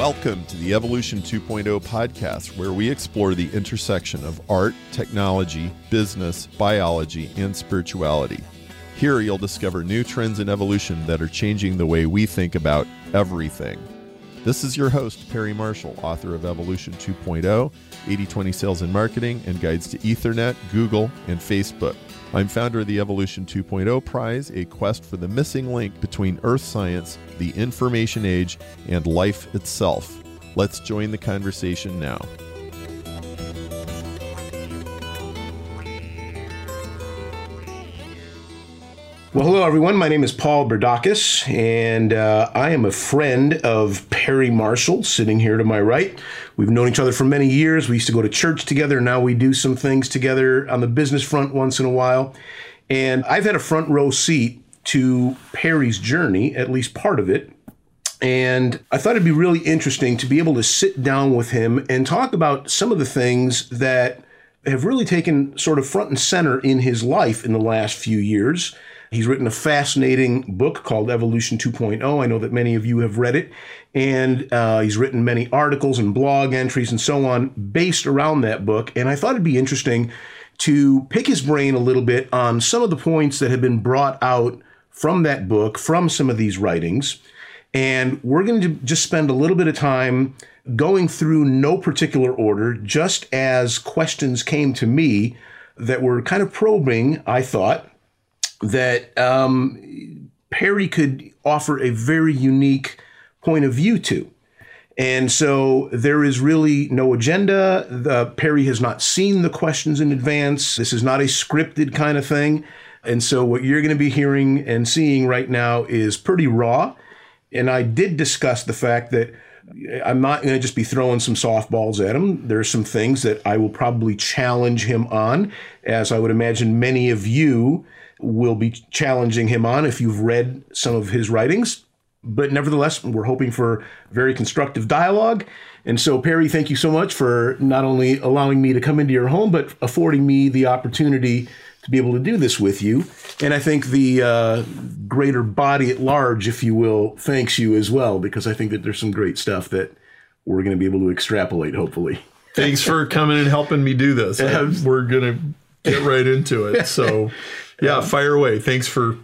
Welcome to the Evolution 2.0 podcast, where we explore the intersection of art, technology, business, biology, and spirituality. Here, you'll discover new trends in evolution that are changing the way we think about everything. This is your host, Perry Marshall, author of Evolution 2.0, 80 20 Sales and Marketing, and Guides to Ethernet, Google, and Facebook. I'm founder of the Evolution 2.0 Prize, a quest for the missing link between Earth science, the information age, and life itself. Let's join the conversation now. Well, hello, everyone. My name is Paul Berdakis, and uh, I am a friend of Perry Marshall, sitting here to my right. We've known each other for many years. We used to go to church together. Now we do some things together on the business front once in a while. And I've had a front row seat to Perry's journey, at least part of it. And I thought it'd be really interesting to be able to sit down with him and talk about some of the things that have really taken sort of front and center in his life in the last few years He's written a fascinating book called Evolution 2.0. I know that many of you have read it. And uh, he's written many articles and blog entries and so on based around that book. And I thought it'd be interesting to pick his brain a little bit on some of the points that have been brought out from that book, from some of these writings. And we're going to just spend a little bit of time going through no particular order, just as questions came to me that were kind of probing, I thought, that um, Perry could offer a very unique point of view to. And so there is really no agenda. The, Perry has not seen the questions in advance. This is not a scripted kind of thing. And so what you're going to be hearing and seeing right now is pretty raw. And I did discuss the fact that I'm not going to just be throwing some softballs at him. There are some things that I will probably challenge him on, as I would imagine many of you will be challenging him on if you've read some of his writings. But nevertheless, we're hoping for very constructive dialogue. And so, Perry, thank you so much for not only allowing me to come into your home, but affording me the opportunity to be able to do this with you. And I think the uh, greater body at large, if you will, thanks you as well, because I think that there's some great stuff that we're going to be able to extrapolate, hopefully. Thanks for coming and helping me do this. we're going to get right into it. So, yeah, fire away. Thanks for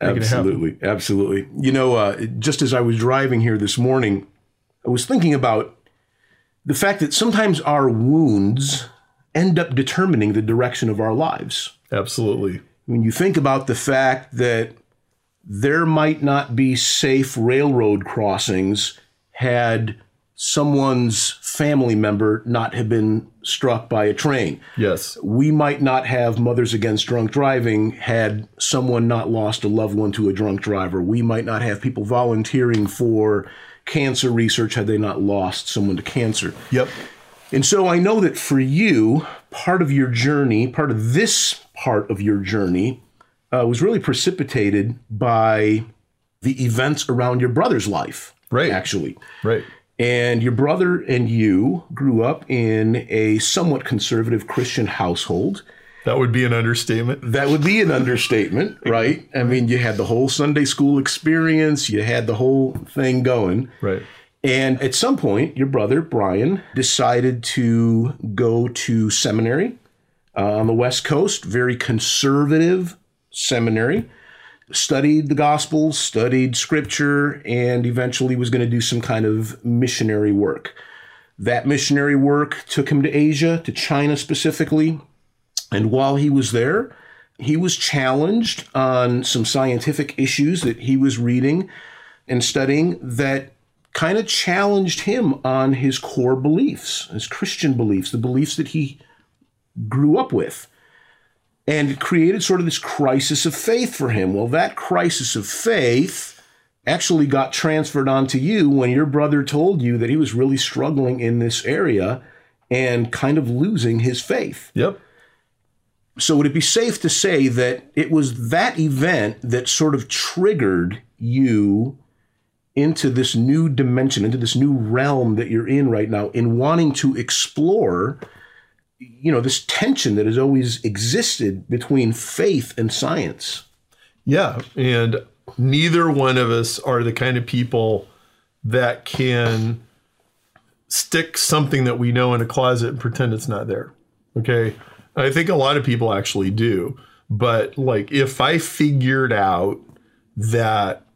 absolutely, absolutely. You know, uh, just as I was driving here this morning, I was thinking about the fact that sometimes our wounds end up determining the direction of our lives. Absolutely. When you think about the fact that there might not be safe railroad crossings had someone's family member not have been struck by a train. Yes. We might not have Mothers Against Drunk Driving had someone not lost a loved one to a drunk driver. We might not have people volunteering for cancer research had they not lost someone to cancer. Yep. And so I know that for you, part of your journey, part of this part of your journey, uh, was really precipitated by the events around your brother's life. Right. Actually. Right. And your brother and you grew up in a somewhat conservative Christian household. That would be an understatement. That would be an understatement, right? I mean, you had the whole Sunday school experience, you had the whole thing going. Right. And at some point, your brother, Brian, decided to go to seminary uh, on the West Coast, very conservative seminary studied the Gospels, studied Scripture, and eventually was going to do some kind of missionary work. That missionary work took him to Asia, to China specifically. And while he was there, he was challenged on some scientific issues that he was reading and studying that kind of challenged him on his core beliefs, his Christian beliefs, the beliefs that he grew up with and it created sort of this crisis of faith for him. Well, that crisis of faith actually got transferred onto you when your brother told you that he was really struggling in this area and kind of losing his faith. Yep. So, would it be safe to say that it was that event that sort of triggered you into this new dimension, into this new realm that you're in right now, in wanting to explore you know this tension that has always existed between faith and science yeah and neither one of us are the kind of people that can stick something that we know in a closet and pretend it's not there. Okay. I think a lot of people actually do. But like if I figured out that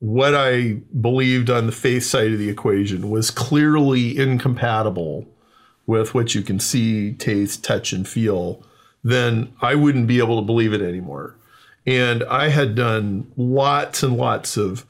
what I believed on the faith side of the equation was clearly incompatible with what you can see, taste, touch, and feel, then I wouldn't be able to believe it anymore. And I had done lots and lots of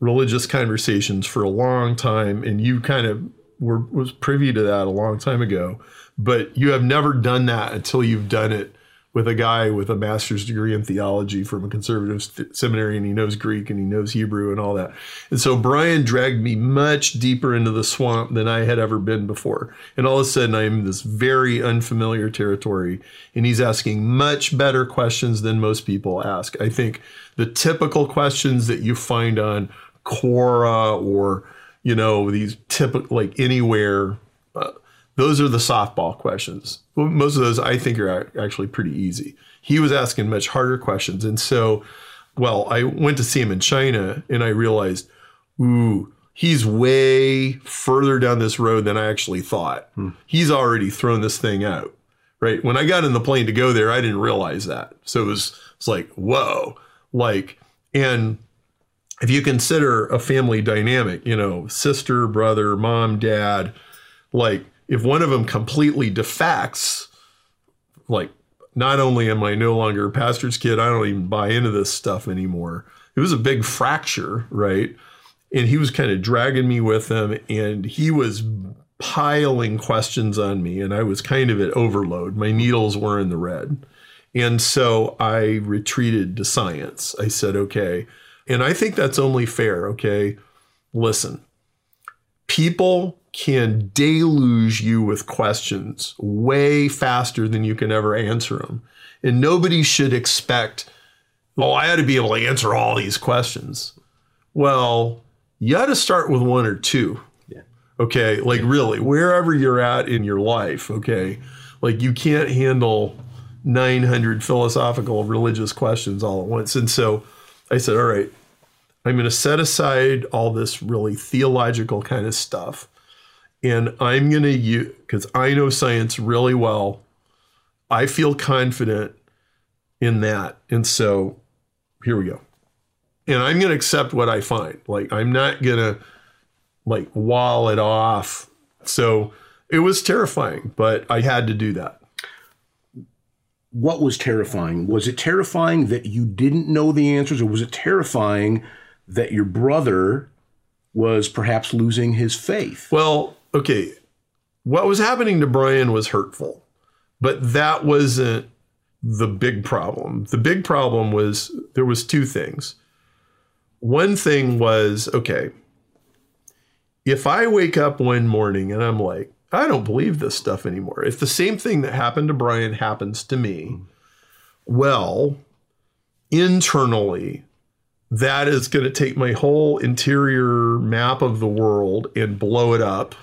religious conversations for a long time, and you kind of were was privy to that a long time ago. But you have never done that until you've done it with a guy with a master's degree in theology from a conservative th- seminary and he knows Greek and he knows Hebrew and all that. And so Brian dragged me much deeper into the swamp than I had ever been before. And all of a sudden I'm in this very unfamiliar territory and he's asking much better questions than most people ask. I think the typical questions that you find on Quora or, you know, these typical like anywhere uh, those are the softball questions. Most of those I think are actually pretty easy. He was asking much harder questions. And so, well, I went to see him in China and I realized, ooh, he's way further down this road than I actually thought. Hmm. He's already thrown this thing out. Right. When I got in the plane to go there, I didn't realize that. So it was, it's like, whoa. Like, and if you consider a family dynamic, you know, sister, brother, mom, dad, like if one of them completely defects, like not only am I no longer a pastor's kid, I don't even buy into this stuff anymore. It was a big fracture, right? And he was kind of dragging me with him, and he was piling questions on me, and I was kind of at overload. My needles were in the red. And so I retreated to science. I said, okay. And I think that's only fair, okay? Listen, people can deluge you with questions way faster than you can ever answer them. And nobody should expect, oh, I ought to be able to answer all these questions. Well, you ought to start with one or two. Yeah. Okay. Like, really, wherever you're at in your life, okay, like you can't handle 900 philosophical religious questions all at once. And so I said, all right, I'm going to set aside all this really theological kind of stuff and I'm going to use, because I know science really well, I feel confident in that. And so here we go. And I'm going to accept what I find. Like, I'm not going to like wall it off. So it was terrifying, but I had to do that. What was terrifying? Was it terrifying that you didn't know the answers, or was it terrifying that your brother was perhaps losing his faith? Well, okay, what was happening to Brian was hurtful, but that wasn't the big problem. The big problem was there was two things. One thing was, okay, if I wake up one morning and I'm like, I don't believe this stuff anymore. If the same thing that happened to Brian happens to me, hmm. well, internally, that is going to take my whole interior map of the world and blow it up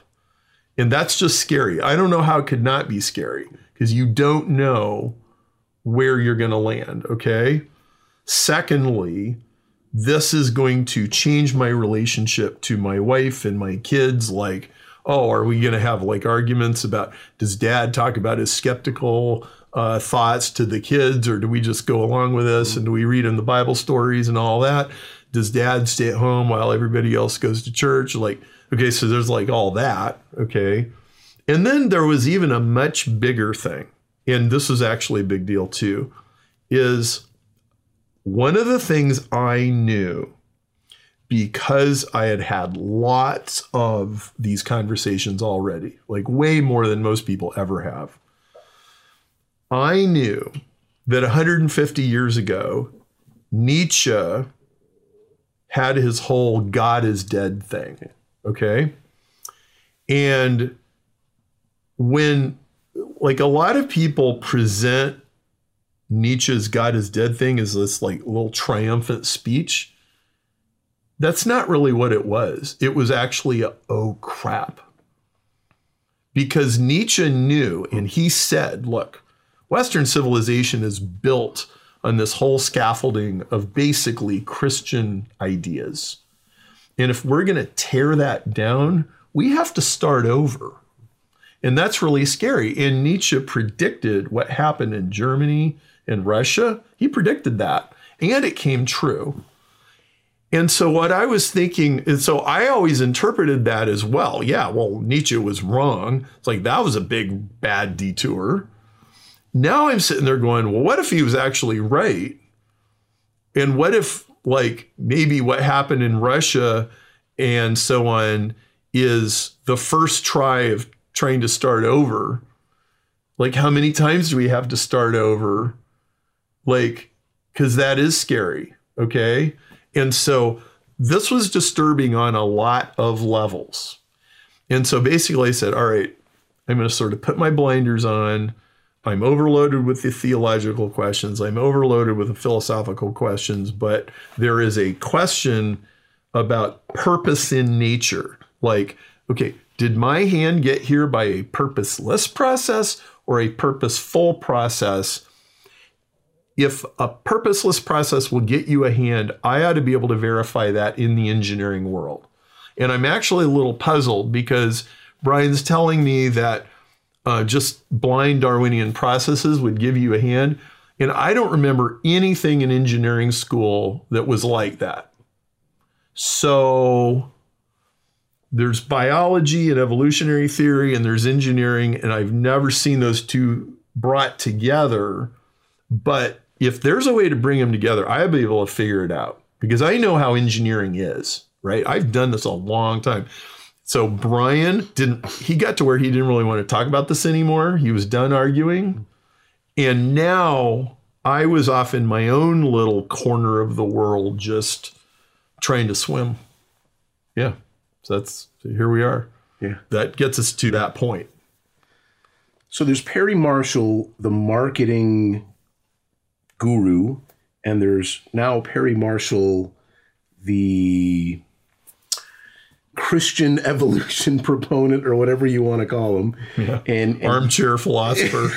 and that's just scary. I don't know how it could not be scary because you don't know where you're going to land. Okay. Secondly, this is going to change my relationship to my wife and my kids. Like, oh, are we going to have like arguments about does dad talk about his skeptical uh, thoughts to the kids, or do we just go along with this and do we read them the Bible stories and all that? Does dad stay at home while everybody else goes to church? Like, Okay, so there's like all that. Okay. And then there was even a much bigger thing. And this is actually a big deal too. Is one of the things I knew because I had had lots of these conversations already, like way more than most people ever have. I knew that 150 years ago, Nietzsche had his whole God is dead thing. Okay. And when, like, a lot of people present Nietzsche's God is dead thing as this, like, little triumphant speech, that's not really what it was. It was actually a, oh crap. Because Nietzsche knew, and he said, look, Western civilization is built on this whole scaffolding of basically Christian ideas. And if we're going to tear that down, we have to start over. And that's really scary. And Nietzsche predicted what happened in Germany and Russia. He predicted that, and it came true. And so, what I was thinking, and so I always interpreted that as well. Yeah, well, Nietzsche was wrong. It's like that was a big bad detour. Now I'm sitting there going, well, what if he was actually right? And what if, like, maybe what happened in Russia and so on is the first try of trying to start over? Like, how many times do we have to start over? Like, because that is scary. Okay. And so this was disturbing on a lot of levels. And so basically, I said, all right, I'm going to sort of put my blinders on. I'm overloaded with the theological questions. I'm overloaded with the philosophical questions, but there is a question about purpose in nature. Like, okay, did my hand get here by a purposeless process or a purposeful process? If a purposeless process will get you a hand, I ought to be able to verify that in the engineering world. And I'm actually a little puzzled because Brian's telling me that uh, just blind Darwinian processes would give you a hand. And I don't remember anything in engineering school that was like that. So there's biology and evolutionary theory, and there's engineering, and I've never seen those two brought together. But if there's a way to bring them together, I'll be able to figure it out because I know how engineering is, right? I've done this a long time. So Brian didn't, he got to where he didn't really want to talk about this anymore. He was done arguing. And now I was off in my own little corner of the world just trying to swim. Yeah. So that's, so here we are. Yeah. That gets us to that point. So there's Perry Marshall, the marketing guru, and there's now Perry Marshall, the Christian evolution proponent or whatever you want to call him. Yeah. And, and Armchair philosopher.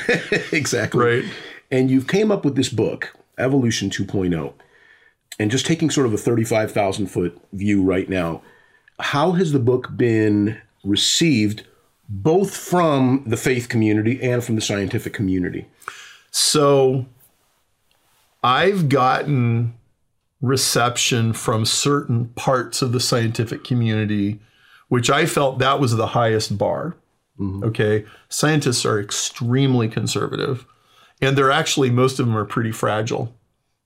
exactly. right. And you've came up with this book, Evolution 2.0. And just taking sort of a 35,000 foot view right now, how has the book been received both from the faith community and from the scientific community? So I've gotten reception from certain parts of the scientific community, which I felt that was the highest bar. Mm-hmm. Okay. Scientists are extremely conservative, and they're actually, most of them are pretty fragile.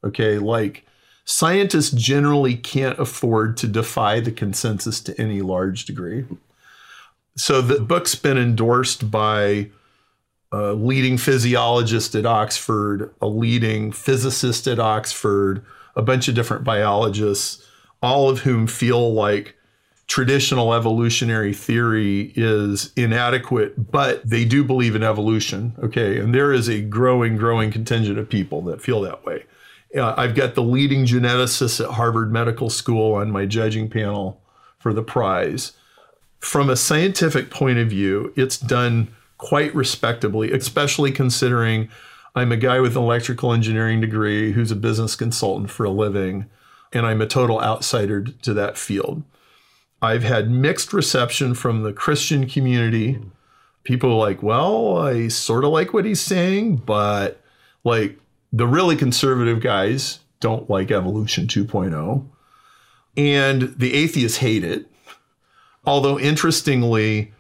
Okay. Like scientists generally can't afford to defy the consensus to any large degree. So the book's been endorsed by a leading physiologist at Oxford, a leading physicist at Oxford, a bunch of different biologists, all of whom feel like traditional evolutionary theory is inadequate, but they do believe in evolution. Okay. And there is a growing, growing contingent of people that feel that way. Uh, I've got the leading geneticists at Harvard Medical School on my judging panel for the prize. From a scientific point of view, it's done quite respectably, especially considering I'm a guy with an electrical engineering degree who's a business consultant for a living, and I'm a total outsider to that field. I've had mixed reception from the Christian community. People like, well, I sort of like what he's saying, but like the really conservative guys don't like evolution 2.0. And the atheists hate it. Although, interestingly,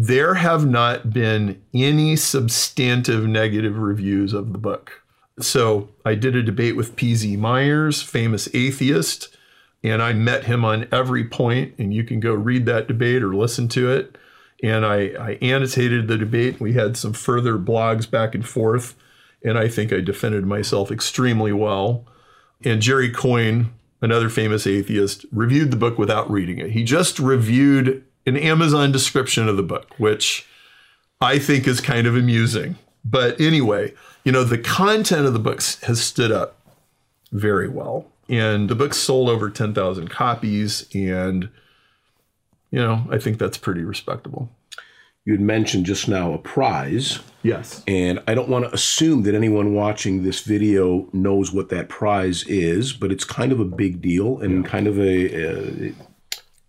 there have not been any substantive negative reviews of the book. So I did a debate with P.Z. Myers, famous atheist, and I met him on every point, and you can go read that debate or listen to it. And I, I annotated the debate. We had some further blogs back and forth, and I think I defended myself extremely well. And Jerry Coyne, another famous atheist, reviewed the book without reading it. He just reviewed an Amazon description of the book, which I think is kind of amusing. But anyway, you know, the content of the books has stood up very well. And the book sold over 10,000 copies. And, you know, I think that's pretty respectable. You had mentioned just now a prize, Yes. and I don't want to assume that anyone watching this video knows what that prize is, but it's kind of a big deal and kind of a, a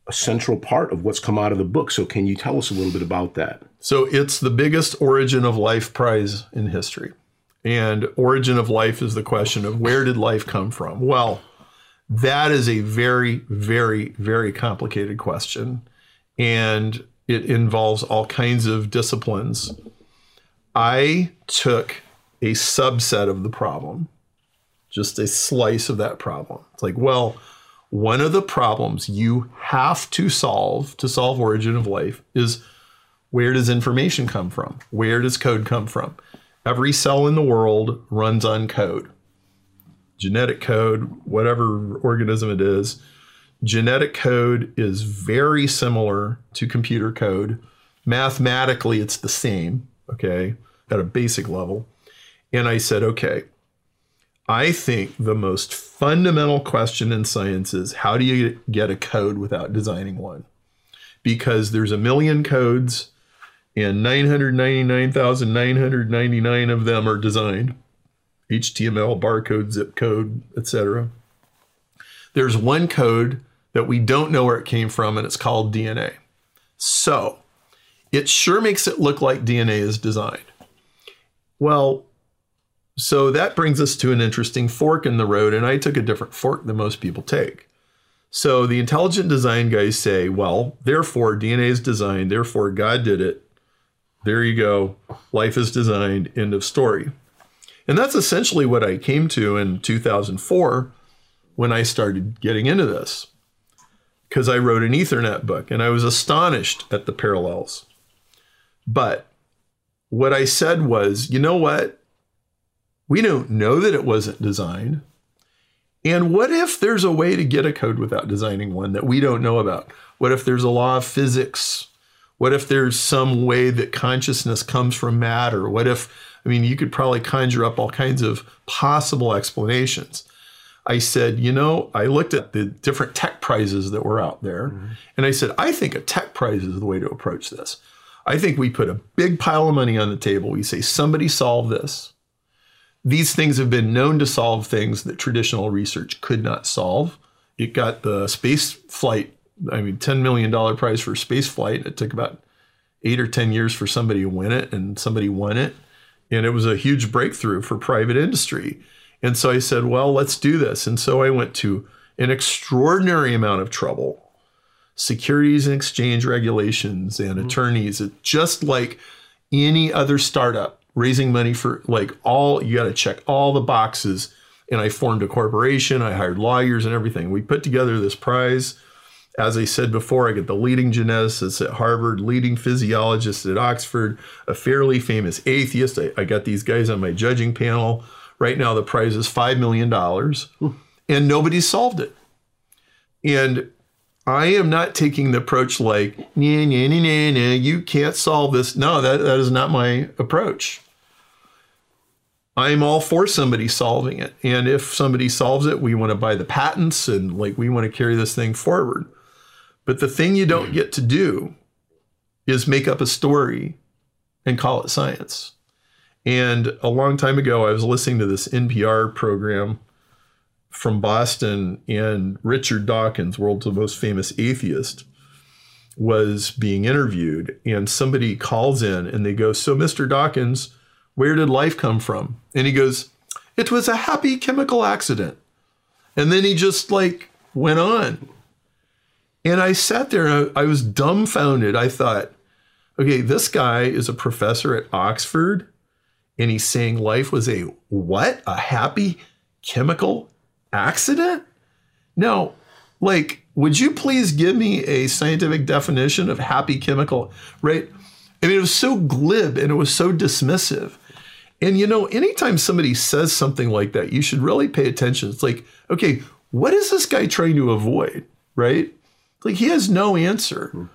a central part of what's come out of the book. So, can you tell us a little bit about that? So, it's the biggest origin of life prize in history. And origin of life is the question of where did life come from? Well, that is a very, very, very complicated question. And it involves all kinds of disciplines. I took a subset of the problem, just a slice of that problem. It's like, well, one of the problems you have to solve to solve origin of life is where does information come from? Where does code come from? Every cell in the world runs on code. Genetic code, whatever organism it is, genetic code is very similar to computer code. Mathematically, it's the same, okay, at a basic level. And I said, okay, I think the most fundamental question in science is how do you get a code without designing one? Because there's a million codes and 999,999 of them are designed. HTML, barcode, zip code, etc. There's one code that we don't know where it came from and it's called DNA. So, it sure makes it look like DNA is designed. Well, so that brings us to an interesting fork in the road, and I took a different fork than most people take. So the intelligent design guys say, well, therefore DNA is designed, therefore God did it. There you go. Life is designed. End of story. And that's essentially what I came to in 2004 when I started getting into this. Because I wrote an Ethernet book and I was astonished at the parallels. But what I said was, you know what? We don't know that it wasn't designed. And what if there's a way to get a code without designing one that we don't know about? What if there's a law of physics? What if there's some way that consciousness comes from matter? What if, I mean, you could probably conjure up all kinds of possible explanations. I said, you know, I looked at the different tech prizes that were out there, mm-hmm. and I said, I think a tech prize is the way to approach this. I think we put a big pile of money on the table. We say, somebody solve this these things have been known to solve things that traditional research could not solve. It got the space flight, I mean, $10 million prize for space flight. It took about eight or 10 years for somebody to win it, and somebody won it. And it was a huge breakthrough for private industry. And so I said, well, let's do this. And so I went to an extraordinary amount of trouble securities and exchange regulations and mm-hmm. attorneys, just like any other startup raising money for like all you got to check all the boxes. And i formed a corporation i hired lawyers and everything. We put together this prize. As i said before i get the leading geneticist at harvard leading physiologist at oxford a fairly famous atheist. I, I got these guys on my judging panel. Right now the prize is $5 million and nobody solved it. And I am not taking the approach like, nah, nah, nah, nah, nah, you can't solve this. No, that, that is not my approach. I'm all for somebody solving it. And if somebody solves it, we want to buy the patents and like we want to carry this thing forward. But the thing you don't get to do is make up a story and call it science. And a long time ago, I was listening to this NPR program from Boston, and Richard Dawkins, world's most famous atheist, was being interviewed. And somebody calls in and they go, So, Mr. Dawkins, where did life come from? And he goes, It was a happy chemical accident. And then he just like went on. And I sat there and I, I was dumbfounded. I thought, okay, this guy is a professor at Oxford and he's saying life was a what? A happy chemical accident? No, like, would you please give me a scientific definition of happy chemical, right? I mean, it was so glib and it was so dismissive. And you know, anytime somebody says something like that, you should really pay attention. It's like, okay, what is this guy trying to avoid? Right? Like he has no answer. Hmm.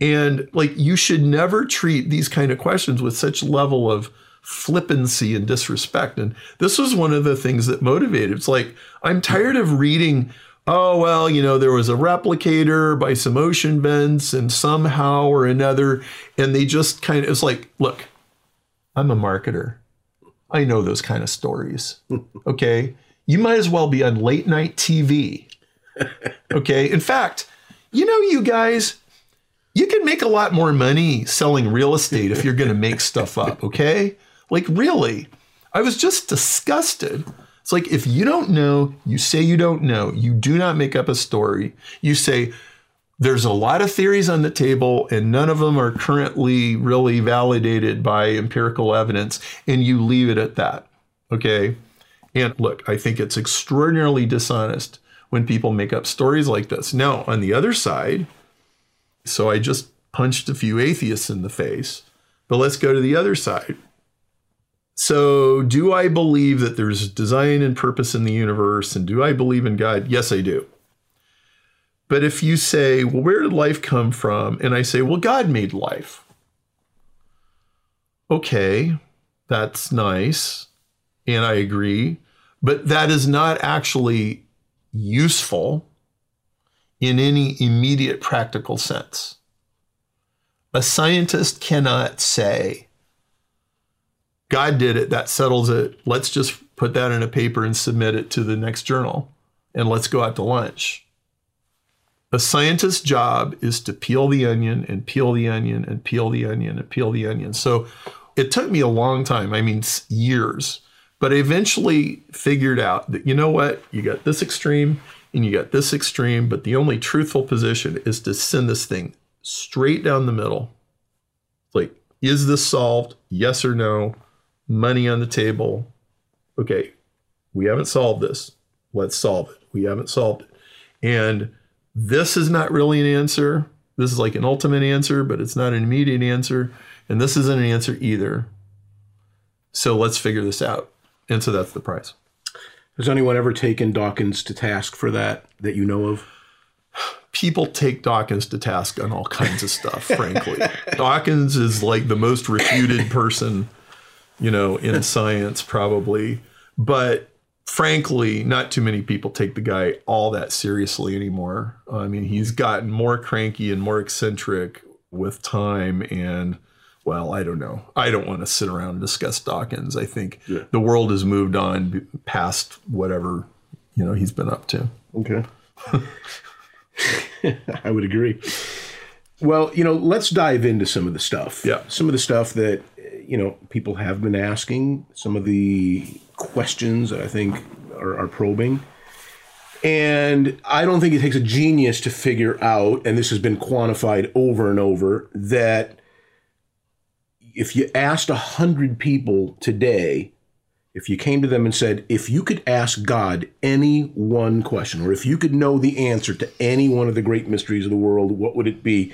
And like you should never treat these kind of questions with such level of flippancy and disrespect. And this was one of the things that motivated. It's like, I'm tired of reading, oh, well, you know, there was a replicator by some ocean vents and somehow or another. And they just kind of, it's like, look, I'm a marketer. I know those kind of stories. Okay. You might as well be on late night TV. Okay. In fact, you know, you guys, you can make a lot more money selling real estate if you're going to make stuff up, okay? Like, really. I was just disgusted. It's like if you don't know, you say you don't know. You do not make up a story. You say, there's a lot of theories on the table, and none of them are currently really validated by empirical evidence, and you leave it at that. Okay. And look, I think it's extraordinarily dishonest when people make up stories like this. Now, on the other side, so I just punched a few atheists in the face, but let's go to the other side. So, do I believe that there's design and purpose in the universe? And do I believe in God? Yes, I do. But if you say, well, where did life come from? And I say, well, God made life. Okay, that's nice. And I agree. But that is not actually useful in any immediate practical sense. A scientist cannot say, God did it, that settles it. Let's just put that in a paper and submit it to the next journal and let's go out to lunch. A scientist's job is to peel the onion and peel the onion and peel the onion and peel the onion. So it took me a long time, I mean, years, but I eventually figured out that, you know what, you got this extreme and you got this extreme, but the only truthful position is to send this thing straight down the middle. Like, is this solved? Yes or no? Money on the table. Okay, we haven't solved this. Let's solve it. We haven't solved it. And this is not really an answer. This is like an ultimate answer, but it's not an immediate answer. And this isn't an answer either. So let's figure this out. And so that's the price. Has anyone ever taken Dawkins to task for that that you know of? People take Dawkins to task on all kinds of stuff, frankly. Dawkins is like the most refuted person, you know, in science, probably. But frankly, not too many people take the guy all that seriously anymore. I mean, he's gotten more cranky and more eccentric with time and well, I don't know. I don't want to sit around and discuss Dawkins. I think yeah. the world has moved on past whatever, you know, he's been up to. Okay. I would agree. Well, you know, let's dive into some of the stuff. Yeah. Some of the stuff that, you know, people have been asking, some of the questions that I think are, are probing. And I don't think it takes a genius to figure out, and this has been quantified over and over, that if you asked a hundred people today, if you came to them and said, if you could ask God any one question, or if you could know the answer to any one of the great mysteries of the world, what would it be?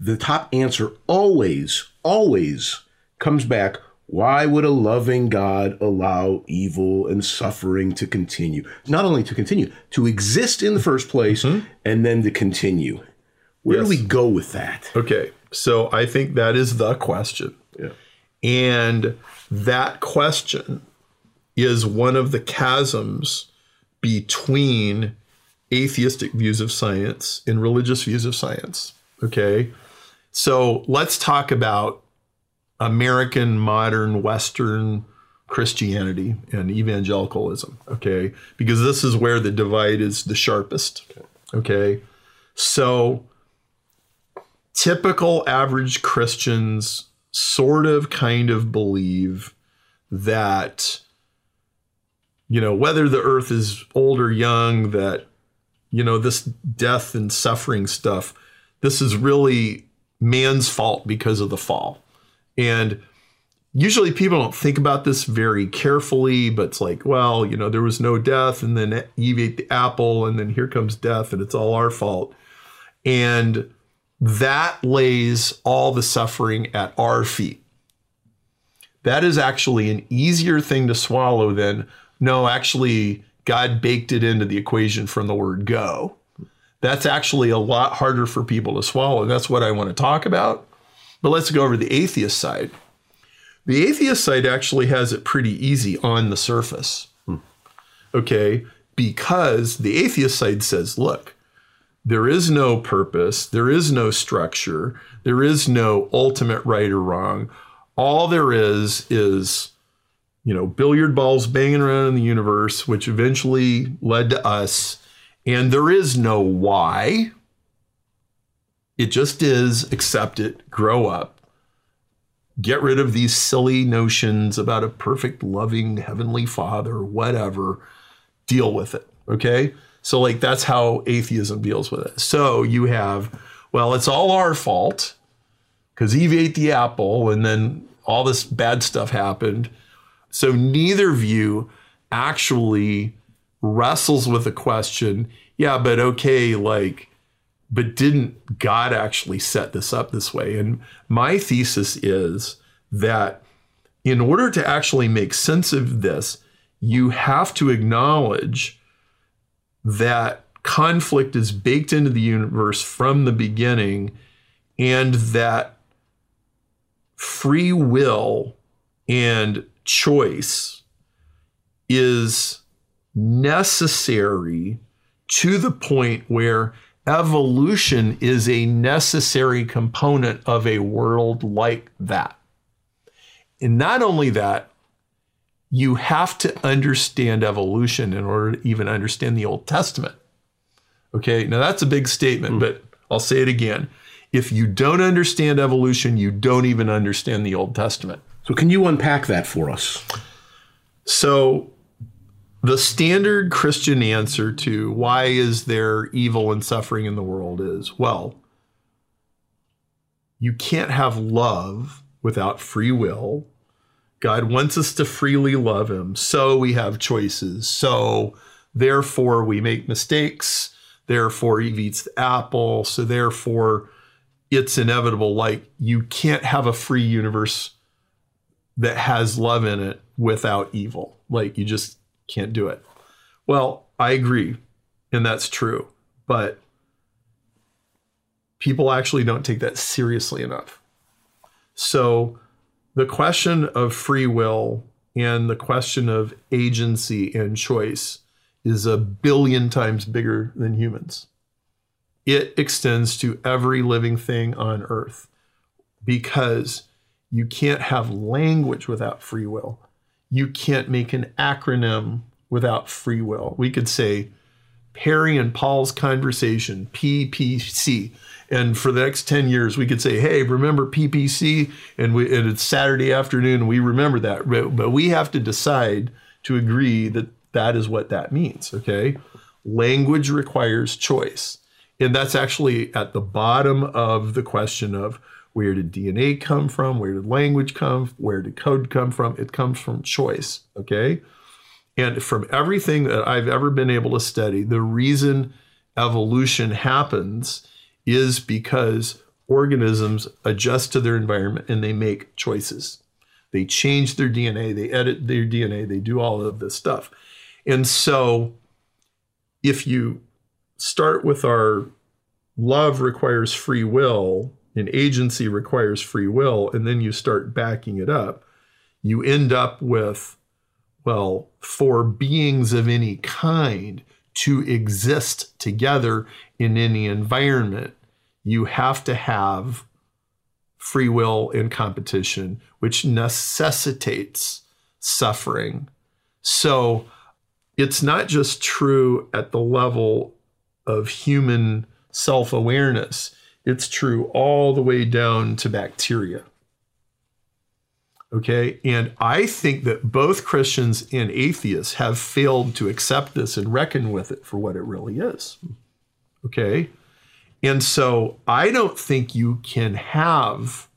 The top answer always, always comes back. Why would a loving God allow evil and suffering to continue? Not only to continue, to exist in the first place mm-hmm. and then to continue. Where yes. do we go with that? Okay. So I think that is the question. Yeah. And that question is one of the chasms between atheistic views of science and religious views of science. Okay. So let's talk about American modern Western Christianity and evangelicalism. Okay. Because this is where the divide is the sharpest. Okay. So typical average Christians sort of kind of believe that you know whether the earth is old or young that you know this death and suffering stuff this is really man's fault because of the fall and usually people don't think about this very carefully but it's like well you know there was no death and then eve ate the apple and then here comes death and it's all our fault and that lays all the suffering at our feet. That is actually an easier thing to swallow than, no, actually, God baked it into the equation from the word go. That's actually a lot harder for people to swallow. And that's what I want to talk about. But let's go over the atheist side. The atheist side actually has it pretty easy on the surface. Okay. Because the atheist side says, look, there is no purpose, there is no structure, there is no ultimate right or wrong. All there is is, you know, billiard balls banging around in the universe, which eventually led to us. And there is no why. It just is. Accept it, grow up, get rid of these silly notions about a perfect, loving Heavenly Father, whatever. Deal with it. Okay. So, like, that's how atheism deals with it. So, you have, well, it's all our fault because Eve ate the apple and then all this bad stuff happened. So, neither view actually wrestles with the question yeah, but okay, like, but didn't God actually set this up this way? And my thesis is that in order to actually make sense of this, you have to acknowledge that conflict is baked into the universe from the beginning and that free will and choice is necessary to the point where evolution is a necessary component of a world like that. And not only that, you have to understand evolution in order to even understand the Old Testament. Okay, now that's a big statement, mm. but I'll say it again. If you don't understand evolution, you don't even understand the Old Testament. So, can you unpack that for us? So, the standard Christian answer to why is there evil and suffering in the world is well, you can't have love without free will. God wants us to freely love Him. So we have choices. So therefore we make mistakes. Therefore Eve eats the apple. So therefore it's inevitable. Like you can't have a free universe that has love in it without evil. Like you just can't do it. Well, I agree, and that's true. But people actually don't take that seriously enough. So the question of free will and the question of agency and choice is a billion times bigger than humans. It extends to every living thing on earth because you can't have language without free will you can't make an acronym without free will. We could say Perry and Paul's conversation, PPC. And for the next 10 years, we could say, hey, remember PPC? And, we, and it's Saturday afternoon, we remember that. But we have to decide to agree that that is what that means, okay? Language requires choice. And that's actually at the bottom of the question of where did DNA come from? Where did language come? Where did code come from? It comes from choice, okay? And from everything that I've ever been able to study, the reason evolution happens is because organisms adjust to their environment and they make choices. They change their DNA, they edit their DNA, they do all of this stuff. And so if you start with our love requires free will, an agency requires free will, and then you start backing it up, you end up with, well, for beings of any kind to exist together in any environment, you have to have free will and competition, which necessitates suffering. So it's not just true at the level of human self awareness it's true all the way down to bacteria. Okay. And I think that both Christians and atheists have failed to accept this and reckon with it for what it really is. Okay. And so I don't think you can have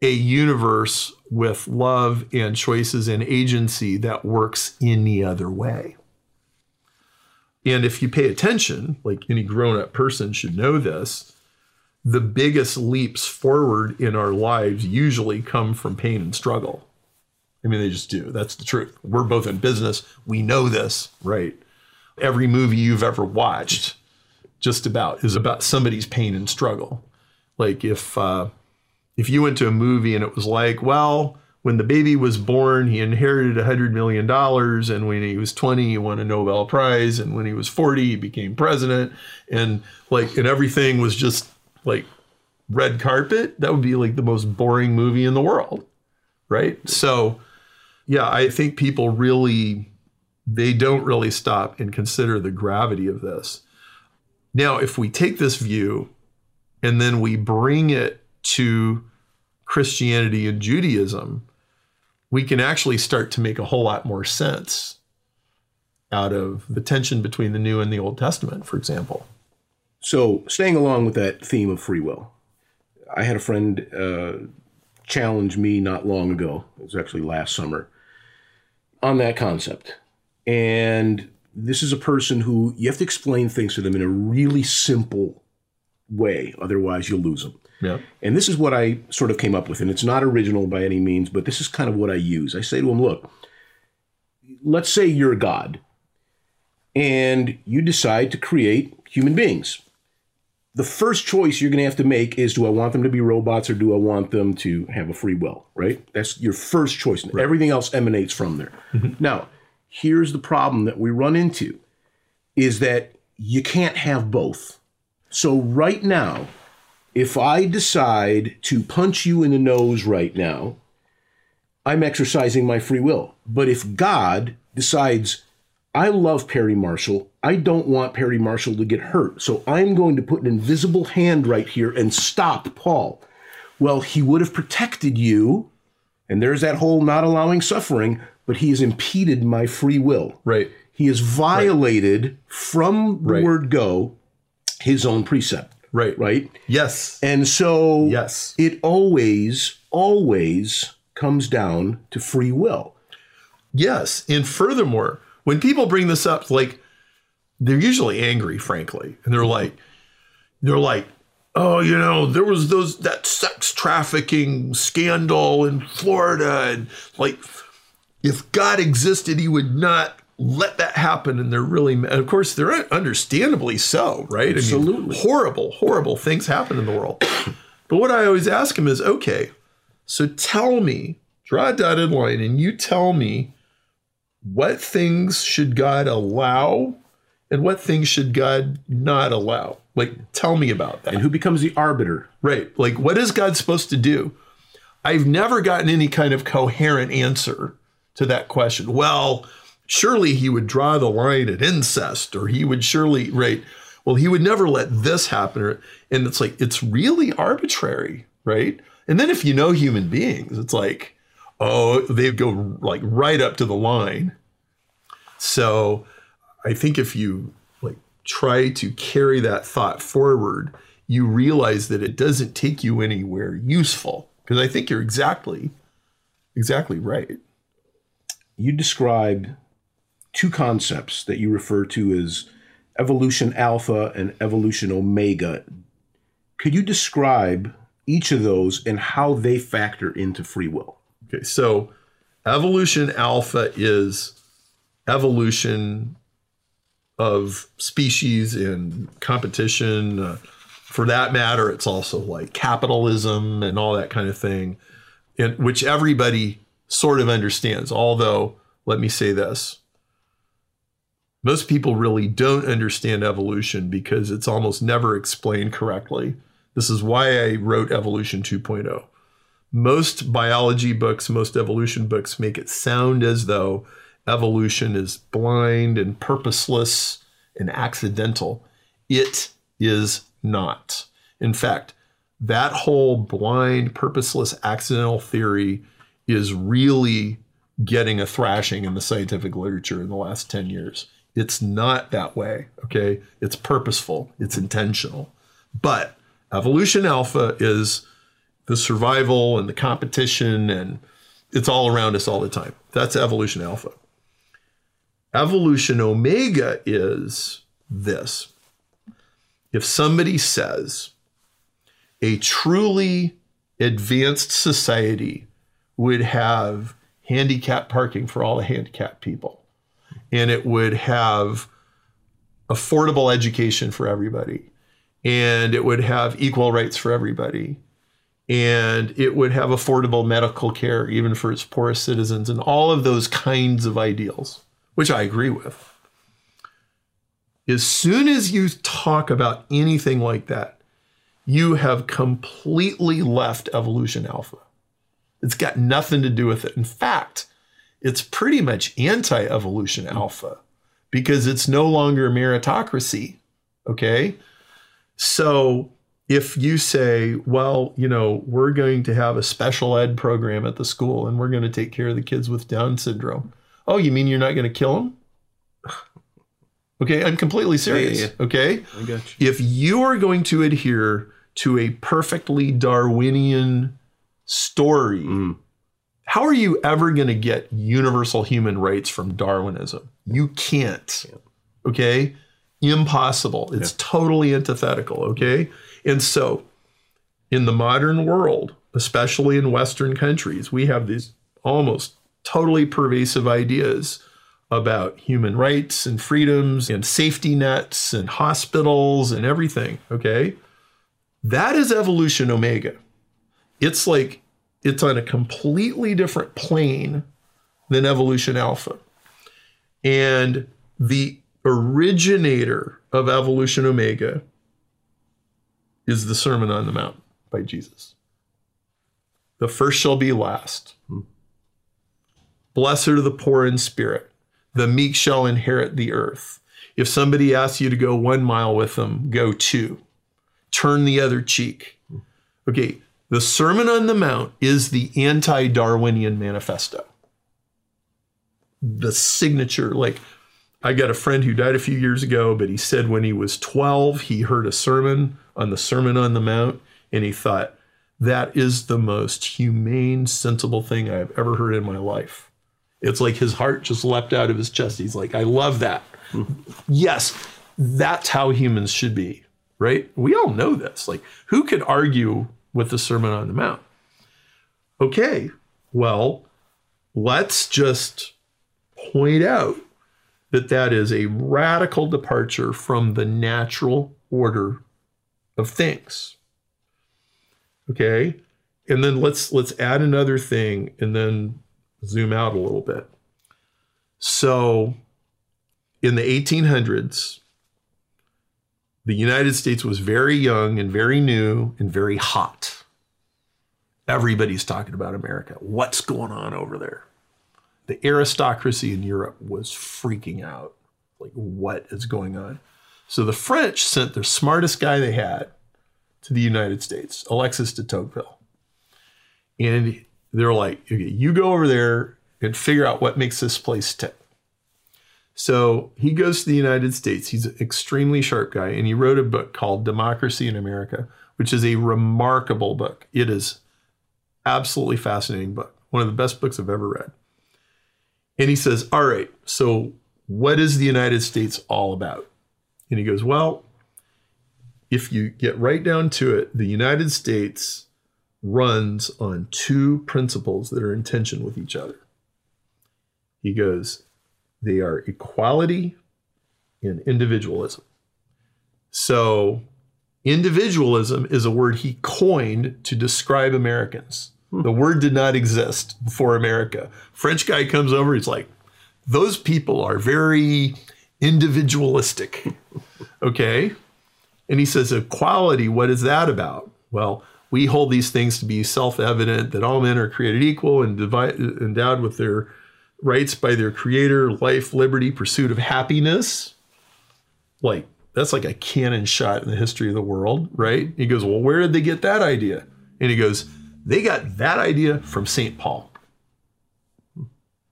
a universe with love and choices and agency that works any other way. And if you pay attention, like any grown up person should know this, the biggest leaps forward in our lives usually come from pain and struggle. I mean, they just do. That's the truth. We're both in business. We know this, right? Every movie you've ever watched, just about, is about somebody's pain and struggle. Like if uh, if you went to a movie and it was like, well, when the baby was born, he inherited $100 million. And when he was 20, he won a Nobel Prize. And when he was 40, he became president. And like, and everything was just like red carpet. That would be like the most boring movie in the world. Right. So, yeah, I think people really, they don't really stop and consider the gravity of this. Now, if we take this view and then we bring it to Christianity and Judaism, we can actually start to make a whole lot more sense out of the tension between the New and the Old Testament, for example. So, staying along with that theme of free will, I had a friend uh, challenge me not long ago. It was actually last summer on that concept. And this is a person who you have to explain things to them in a really simple way, otherwise, you'll lose them. Yeah. And this is what I sort of came up with. And it's not original by any means, but this is kind of what I use. I say to him, look, let's say you're God and you decide to create human beings. The first choice you're going to have to make is do I want them to be robots or do I want them to have a free will, right? That's your first choice. Everything else emanates from there. Mm-hmm. Now, here's the problem that we run into is that you can't have both. So right now, if I decide to punch you in the nose right now, I'm exercising my free will. But if God decides, I love Perry Marshall, I don't want Perry Marshall to get hurt, so I'm going to put an invisible hand right here and stop Paul. Well, he would have protected you, and there's that whole not allowing suffering, but he has impeded my free will. Right. He has violated from the Right. word go his own precept, Right. right? Yes. And so Yes. it always, always comes down to free will. Yes. And furthermore, when people bring this up, like they're usually angry, frankly. And they're like, they're like, oh, you know, there was those that sex trafficking scandal in Florida. And like, if God existed, he would not let that happen. And they're really, and of course, they're understandably so, right? Absolutely. I mean, horrible, horrible things happen in the world. but what I always ask them is, okay, so tell me, draw a dotted line, and you tell me what things should God allow and what things should God not allow? Like, tell me about that. And who becomes the arbiter? Right. Like, what is God supposed to do? I've never gotten any kind of coherent answer to that question. Well, surely he would draw the line at incest, or he would surely, right? Well, he would never let this happen. Or, and it's like, it's really arbitrary, right? And then if you know human beings, it's like, oh, they go like right up to the line. So I think if you like try to carry that thought forward, you realize that it doesn't take you anywhere useful. Because I think you're exactly, exactly right. You describe two concepts that you refer to as evolution alpha and evolution omega. Could you describe each of those and how they factor into free will? Okay, so evolution alpha is evolution of species in competition. Uh, for that matter, it's also like capitalism and all that kind of thing, in, which everybody sort of understands. Although, let me say this most people really don't understand evolution because it's almost never explained correctly. This is why I wrote Evolution 2.0 most biology books, most evolution books make it sound as though evolution is blind and purposeless and accidental. It is not. In fact, that whole blind, purposeless, accidental theory is really getting a thrashing in the scientific literature in the last 10 years. It's not that way, okay? It's purposeful, it's intentional. But evolution alpha is the survival and the competition and it's all around us all the time. That's evolution alpha. Evolution omega is this. If somebody says a truly advanced society would have handicap parking for all the handicapped people and it would have affordable education for everybody and it would have equal rights for everybody and it would have affordable medical care even for its poorest citizens and all of those kinds of ideals which i agree with. As soon as you talk about anything like that you have completely left evolution alpha. It's got nothing to do with it. In fact it's pretty much anti-evolution alpha because it's no longer meritocracy Okay. So if you say, well, you know, we're going to have a special ed program at the school and we're going to take care of the kids with Down syndrome. Oh, you mean you're not going to kill them? Okay, I'm completely serious. yeah. Okay. I got you. If you are going to adhere to a perfectly Darwinian story, Mm. How are you ever going to get universal human rights from Darwinism? You can't. Okay? Impossible. It's totally antithetical. Okay? And so, in the modern world, especially in Western countries, we have these almost totally pervasive ideas about human rights and freedoms and safety nets and hospitals and everything. Okay? That is evolution omega. It's like it's on a completely different plane than evolution alpha. And the originator of evolution omega is the Sermon on the Mount by Jesus. The first shall be last. Hmm. Blessed are the poor in spirit. The meek shall inherit the earth. If somebody asks you to go one mile with them, go two. Turn the other cheek. Hmm. Okay, the Sermon on the Mount is the anti Darwinian manifesto. The signature, like, I got a friend who died a few years ago, but he said when he was 12, he heard a sermon on the Sermon on the Mount, and he thought, that is the most humane, sensible thing I've ever heard in my life. It's like his heart just leapt out of his chest. He's like, I love that. Mm-hmm. yes, that's how humans should be, right? We all know this. Like, who could argue with the Sermon on the Mount? Okay, well, let's just point out that that is a radical departure from the natural order of things. Okay? And then let's let's add another thing and then zoom out a little bit. So in the 1800s the United States was very young and very new and very hot. Everybody's talking about America. What's going on over there? The aristocracy in Europe was freaking out. Like, what is going on? So the French sent their smartest guy they had to the United States, Alexis de Tocqueville. And they're like, okay, you go over there and figure out what makes this place tick. So he goes to the United States. He's an extremely sharp guy, and he wrote a book called Democracy in America, which is a remarkable book. It is absolutely fascinating book, one of the best books I've ever read. And he says, All right, so what is the United States all about? And he goes, Well, if you get right down to it, the United States runs on two principles that are in tension with each other. He goes, they are equality and individualism. So, individualism is a word he coined to describe Americans. Hmm. The word did not exist before America. French guy comes over, he's like, those people are very individualistic. okay. And he says, equality, what is that about? Well, we hold these things to be self evident that all men are created equal and divi- endowed with their rights by their creator, life, liberty, pursuit of happiness. Like, that's like a cannon shot in the history of the world, right? He goes, Well, where did they get that idea? And he goes, They got that idea from St. Paul.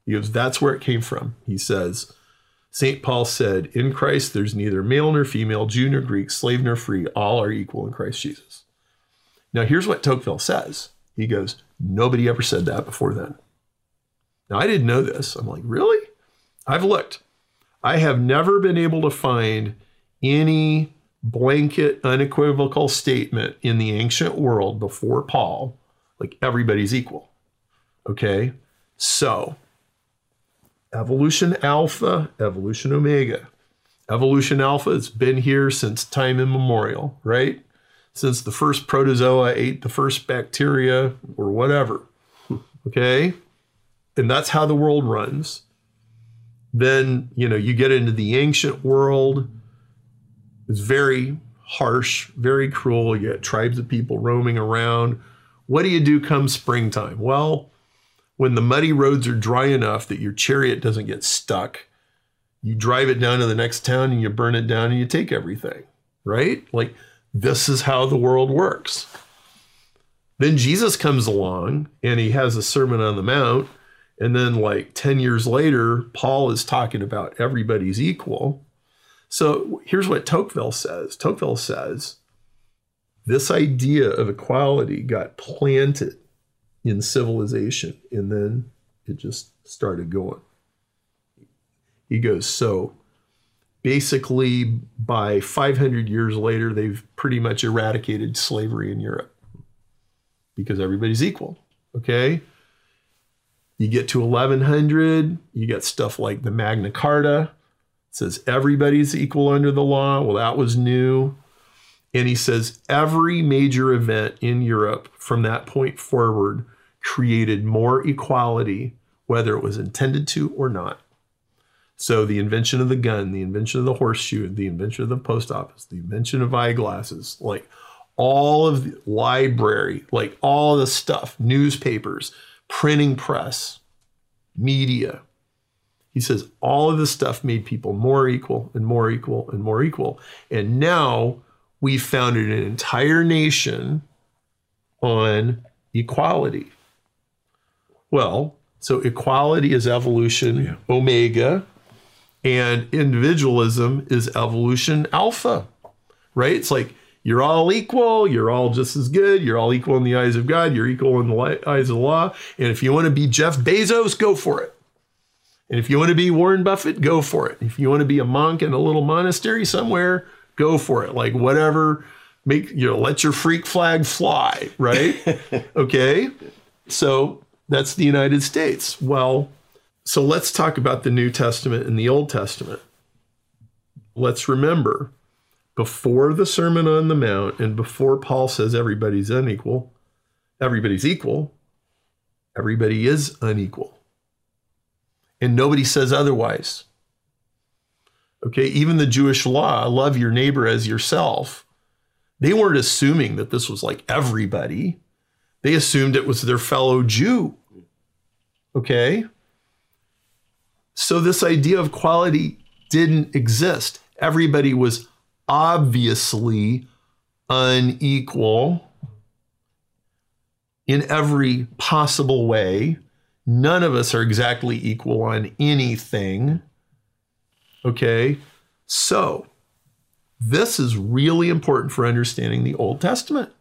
He goes, That's where it came from. He says, St. Paul said, In Christ, there's neither male nor female, Jew nor Greek, slave nor free. All are equal in Christ Jesus. Now, here's what Tocqueville says. He goes, Nobody ever said that before then. Now, I didn't know this. I'm like, Really? I've looked. I have never been able to find any blanket, unequivocal statement in the ancient world before Paul, like everybody's equal. Okay? So, evolution alpha, evolution omega. Evolution alpha has been here since time immemorial, right? Since the first protozoa ate the first bacteria or whatever. Okay? And that's how the world runs. Then, you know, you get into the ancient world. It's very harsh, very cruel. You get tribes of people roaming around. What do you do come springtime? Well, when the muddy roads are dry enough that your chariot doesn't get stuck, you drive it down to the next town and you burn it down and you take everything. right? Like, this is how the world works. Then Jesus comes along and he has a Sermon on the Mount. And then, like 10 years later, Paul is talking about everybody's equal. So here's what Tocqueville says Tocqueville says, this idea of equality got planted in civilization and then it just started going. He goes, so basically by 500 years later, they've pretty much eradicated slavery in Europe because everybody's equal. Okay. You get to 1100, you get stuff like the Magna Carta. It says everybody's equal under the law. Well, that was new. And he says every major event in Europe from that point forward created more equality, whether it was intended to or not. So the invention of the gun, the invention of the horseshoe, the invention of the post office, the invention of eyeglasses, like all of the library, like all the stuff, newspapers, printing press, media. He says all of this stuff made people more equal and more equal and more equal. And now we founded an entire nation on equality. Well, so equality is evolution yeah. omega, and individualism is evolution alpha, right? It's like you're all equal, you're all just as good, you're all equal in the eyes of God, you're equal in the eyes of the law. And if you want to be Jeff Bezos, go for it. And if you want to be Warren Buffett, go for it. If you want to be a monk in a little monastery somewhere, go for it. Like whatever, make you know, let your freak flag fly, right? okay. So that's the United States. Well, so let's talk about the New Testament and the Old Testament. Let's remember before the Sermon on the Mount and before Paul says everybody's unequal, everybody's equal, everybody is unequal. And nobody says otherwise. Okay, even the Jewish law, love your neighbor as yourself, they weren't assuming that this was like everybody. They assumed it was their fellow Jew. Okay? So this idea of quality didn't exist. Everybody was obviously unequal in every possible way. None of us are exactly equal on anything. Okay? So, this is really important for understanding the Old Testament.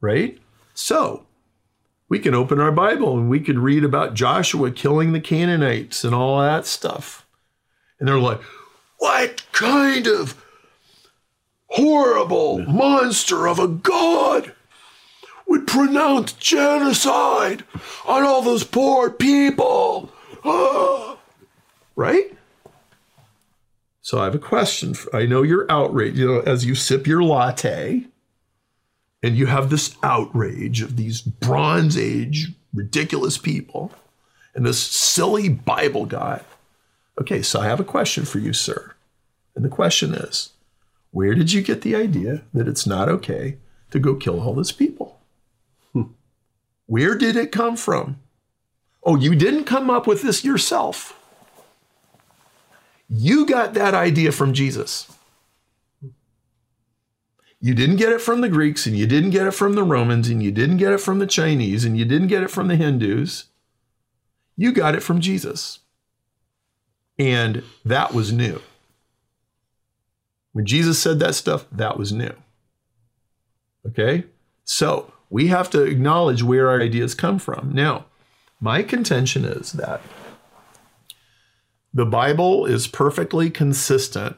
Right? So, we can open our Bible and we could read about Joshua killing the Canaanites and all that stuff. And they're like, what kind of horrible monster of a god would pronounce genocide on all those poor people? Ah. Right? So I have a question. I know you're outraged, you know, as you sip your latte and you have this outrage of these Bronze Age ridiculous people and this silly Bible guy. Okay, so I have a question for you, sir. And the question is, where did you get the idea that it's not okay to go kill all these people? Hmm. Where did it come from? Oh, you didn't come up with this yourself. You got that idea from Jesus. You didn't get it from the Greeks, and you didn't get it from the Romans, and you didn't get it from the Chinese, and you didn't get it from the Hindus. You got it from Jesus. And that was new. When Jesus said that stuff, that was new. Okay? So we have to acknowledge where our ideas come from. Now, my contention is that the Bible is perfectly consistent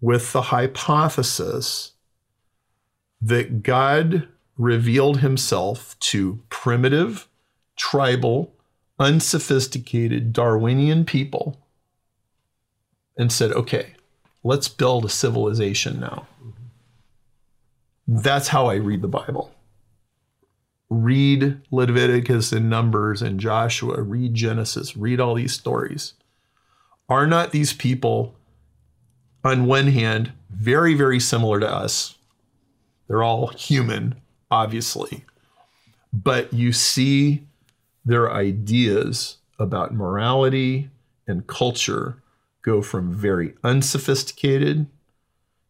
with the hypothesis that God revealed himself to primitive, tribal, unsophisticated Darwinian people and said, okay, let's build a civilization now. That's how I read the Bible. Read Leviticus and Numbers and Joshua, read Genesis, read all these stories. Are not these people, on one hand, very, very similar to us? They're all human, obviously. But you see their ideas about morality and culture go from very unsophisticated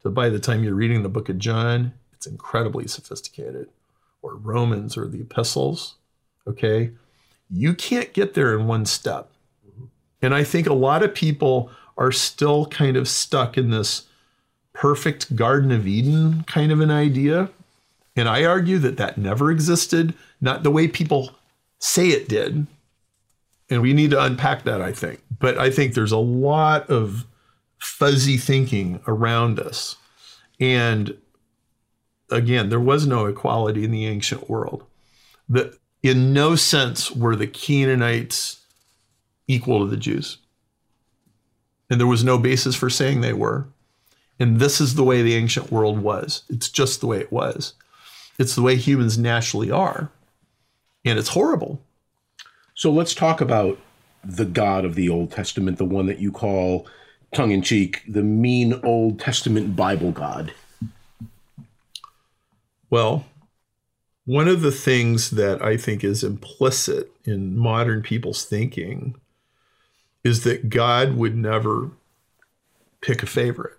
to by the time you're reading the book of John, it's incredibly sophisticated, or Romans or the epistles. Okay. You can't get there in one step. And I think a lot of people are still kind of stuck in this perfect Garden of Eden kind of an idea. And I argue that that never existed, not the way people say it did. And we need to unpack that, I think. But I think there's a lot of fuzzy thinking around us. And again, there was no equality in the ancient world. The, in no sense were the Canaanites equal to the Jews. And there was no basis for saying they were. And this is the way the ancient world was. It's just the way it was. It's the way humans naturally are. And it's horrible. So let's talk about the God of the Old Testament, the one that you call tongue in cheek, the mean Old Testament Bible God. Well, one of the things that I think is implicit in modern people's thinking is that God would never pick a favorite.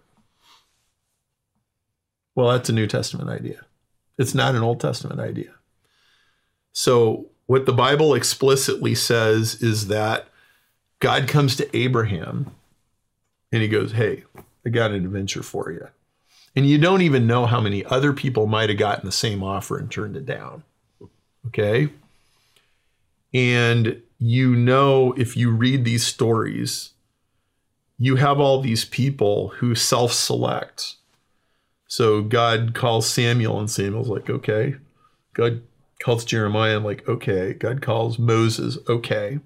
Well, that's a New Testament idea. It's not an Old Testament idea. So, what the Bible explicitly says is that God comes to Abraham and he goes, Hey, I got an adventure for you. And you don't even know how many other people might have gotten the same offer and turned it down. Okay. And you know, if you read these stories, you have all these people who self select. So God calls Samuel, and Samuel's like, okay. God calls Jeremiah, and like, okay. God calls Moses, okay.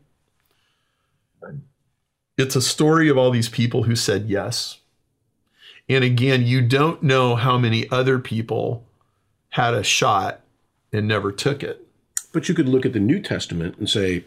It's a story of all these people who said yes. And again, you don't know how many other people had a shot and never took it. But you could look at the New Testament and say,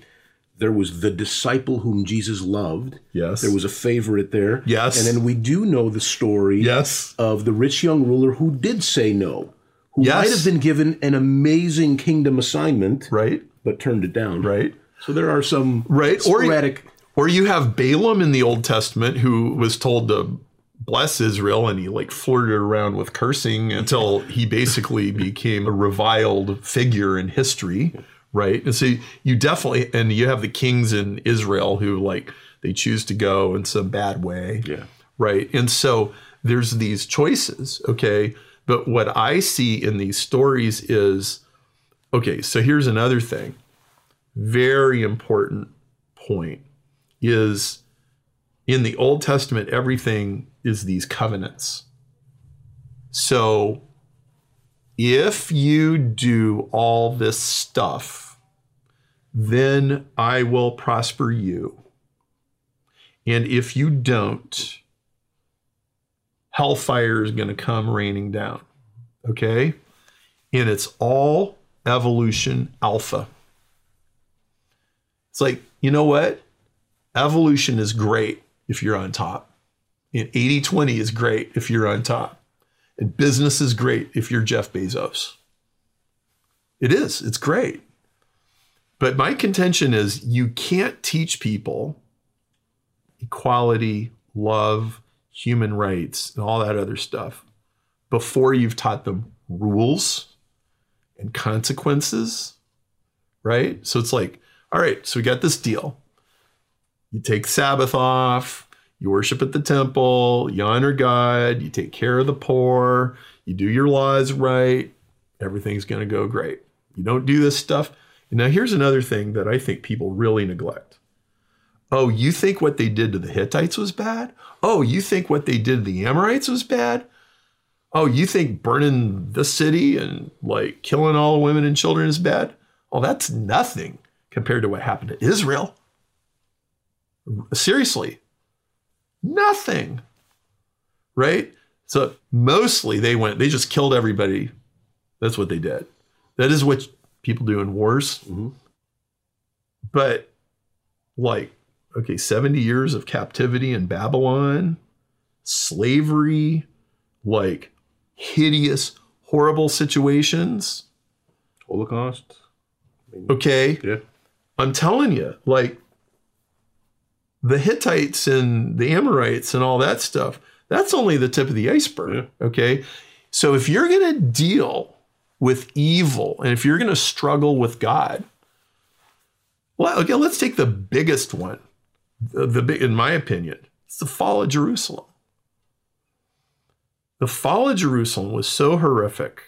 there was the disciple whom Jesus loved. Yes. There was a favorite there. Yes. And then we do know the story Yes. of the rich young ruler who did say no, who Yes. might have been given an amazing kingdom assignment, Right? but turned it down. Right? So there are some Right. Or- sporadic. Or you have Balaam in the Old Testament who was told to bless Israel and he like flirted around with cursing until he basically became a reviled figure in history, right? And so you definitely and you have the kings in Israel who like they choose to go in some bad way. yeah. right? And so there's these choices, okay? But what I see in these stories is okay, so here's another thing. Very important point is in the Old Testament, everything is these covenants. So if you do all this stuff, then I will prosper you. And if you don't, hellfire is going to come raining down. Okay? And it's all evolution alpha. It's like, you know what? Evolution is great if you're on top. And 80 20 is great if you're on top. And business is great if you're Jeff Bezos. It is, it's great. But my contention is you can't teach people equality, love, human rights, and all that other stuff before you've taught them rules and consequences, right? So it's like, all right, so we got this deal. You take Sabbath off, you worship at the temple, you honor God, you take care of the poor, you do your laws right, everything's going to go great. You don't do this stuff. And now, here's another thing that I think people really neglect. Oh, you think what they did to the Hittites was bad? Oh, you think what they did to the Amorites was bad? Oh, you think burning the city and like killing all the women and children is bad? Oh, that's nothing compared to what happened to Israel. Seriously, nothing. Right? So mostly they went, they just killed everybody. That's what they did. That is what people do in wars. Mm-hmm. But like, okay, 70 years of captivity in Babylon, slavery, like hideous, horrible situations. Holocaust. Okay. Yeah. I'm telling you, like the Hittites and the Amorites and all that stuff, That's only the tip of the iceberg. Okay. So if you're going to deal with evil and if you're going to struggle with God, well, okay, let's take the biggest one. The, the big, in my opinion, it's the fall of Jerusalem. The fall of Jerusalem was so horrific,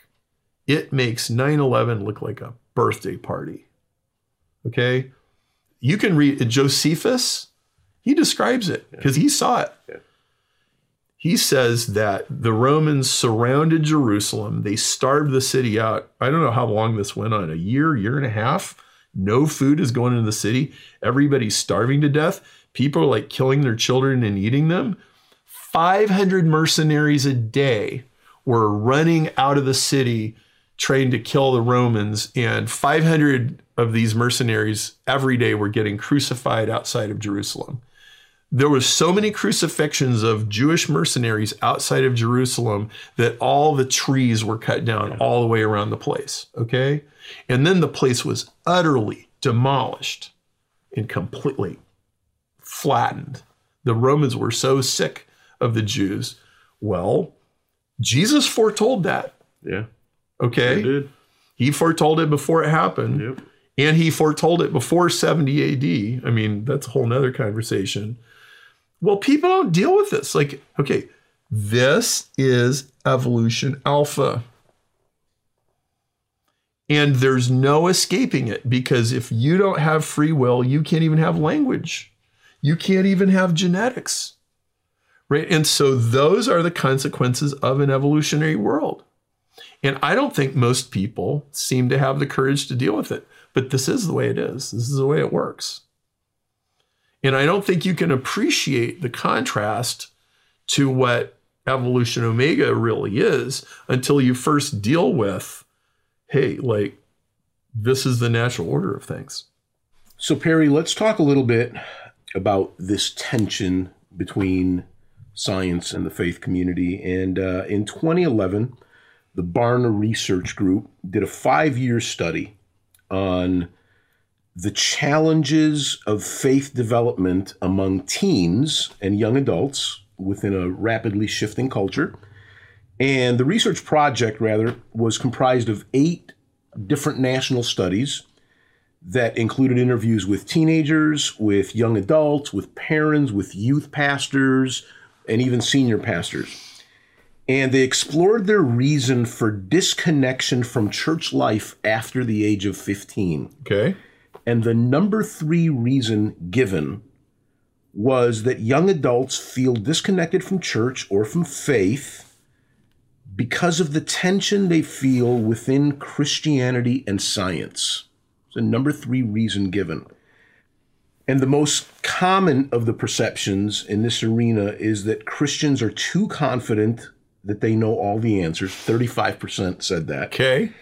it makes 9 11 look like a birthday party. Okay? You can read uh, Josephus, he describes it because he saw it. Yeah. He says that the Romans surrounded Jerusalem. They starved the city out. I don't know how long this went on a year, year and a half. No food is going into the city. Everybody's starving to death. People like killing their children and eating them. 500 mercenaries a day were running out of the city trained to kill the Romans, and 500 of these mercenaries every day were getting crucified outside of Jerusalem. There was so many crucifixions of Jewish mercenaries outside of Jerusalem that all the trees were cut down all the way around the place. Okay. And then the place was utterly demolished and completely flattened. The Romans were so sick of the Jews. Well, Jesus foretold that. Yeah. Okay. Did. He foretold it before it happened. Yep. And he foretold it before 70 AD. I mean, that's a whole nother conversation. Well, people don't deal with this. Like, okay, this is evolution alpha. And there's no escaping it because if you don't have free will, you can't even have language. You can't even have genetics. Right? And so those are the consequences of an evolutionary world. And I don't think most people seem to have the courage to deal with it. But this is the way it is. This is the way it works. And I don't think you can appreciate the contrast to what evolution omega really is until you first deal with hey, like, this is the natural order of things. So, Perry, let's talk a little bit about this tension between science and the faith community. And uh, in 2011, the Barna Research Group did a five year study on the challenges of faith development among teens and young adults within a rapidly shifting culture. And the research project, rather, was comprised of eight different national studies that included interviews with teenagers, with young adults, with parents, with youth pastors, and even senior pastors. And they explored their reason for disconnection from church life after the age of 15. Okay. And the number three reason given was that young adults feel disconnected from church or from faith because of the tension they feel within Christianity and science. It's the number three reason given. And the most common of the perceptions in this arena is that Christians are too confident that they know all the answers. 35% said that. Okay.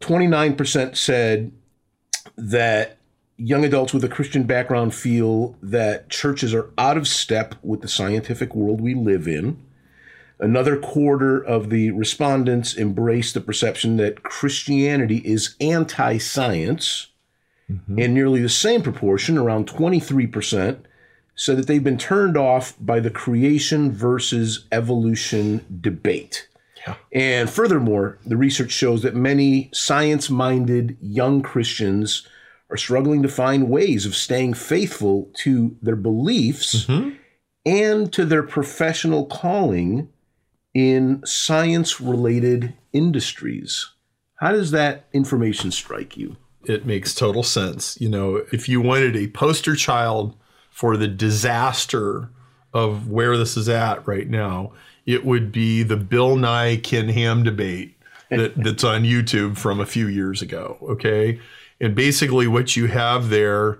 29% said that young adults with a Christian background feel that churches are out of step with the scientific world we live in. Another quarter of the respondents embrace the perception that Christianity is anti science. Mm-hmm. And nearly the same proportion, around 23%, said that they've been turned off by the creation versus evolution debate. Yeah. And furthermore, the research shows that many science minded young Christians are struggling to find ways of staying faithful to their beliefs mm-hmm. and to their professional calling in science related industries. How does that information strike you? It makes total sense. You know, if you wanted a poster child for the disaster of where this is at right now, it would be the Bill Nye Ken Ham debate that, that's on YouTube from a few years ago. Okay. And basically, what you have there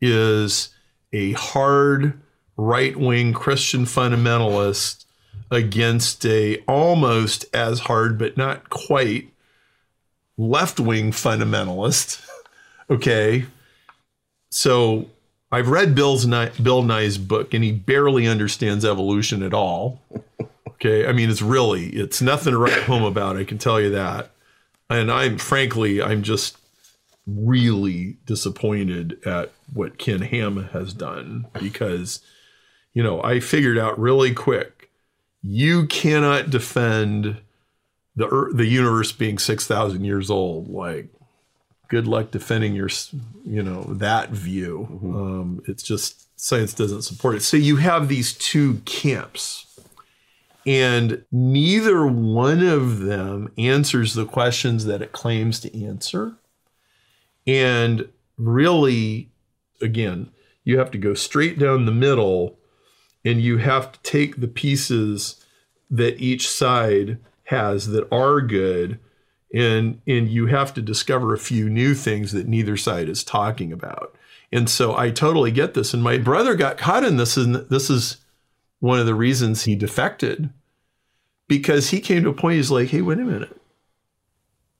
is a hard right wing Christian fundamentalist against a almost as hard, but not quite left wing fundamentalist. okay. So I've read Bill's Bill Nye's book, and he barely understands evolution at all. Okay. I mean, it's really, it's nothing to write home about. I can tell you that. And I'm frankly, I'm just really disappointed at what Ken Ham has done because, you know, I figured out really quick you cannot defend the ear- the universe being 6000 years old. Like good luck defending your you know that view. Um, it's just science doesn't support it. So you have these two camps and neither one of them answers the questions that it claims to answer. And really again you have to go straight down the middle and you have to take the pieces that each side has that are good and and you have to discover a few new things that neither side is talking about. And so i totally get this and my brother got caught in this and this is one of the reasons he defected because he came to a point he's like hey wait a minute.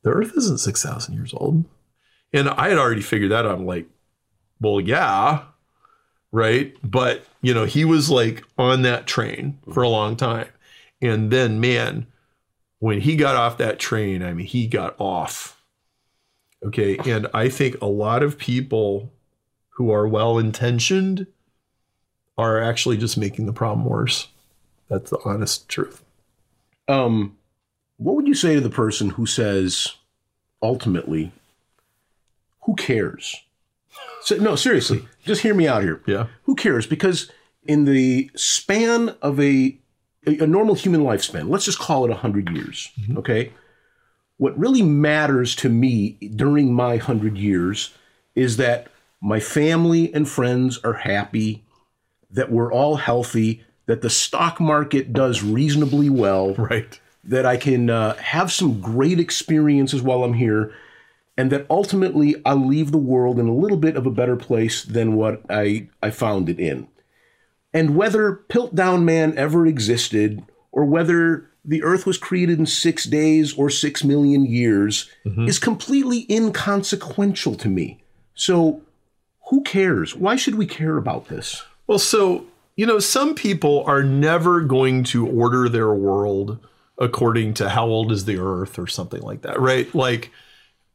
The earth isn't 6000 years old. And i had already figured that out. I'm like well yeah right? But you know he was like on that train for a long time. And then man when he got off that train i mean he got off. Okay? And i think a lot of people who are well intentioned are actually just making the problem worse. That's the honest truth. Um, what would you say to the person who says, ultimately, who cares? So, no, seriously, just hear me out here. yeah Who cares? Because in the span of a a, normal human lifespan, let's just call it 100 years, okay? What really matters to me during my 100 years is that my family and friends are happy, that we're all healthy, that the stock market does reasonably well, right that I can uh, have some great experiences while I'm here, and that ultimately I'll leave the world in a little bit of a better place than what I, I found it in. And whether Piltdown Man ever existed, or whether the Earth was created in six days or six million years, mm-hmm. is completely inconsequential to me. So, who cares? Why should we care about this? Well, so, you know, some people are never going to order their world according to how old is the earth or something like that, right? Like,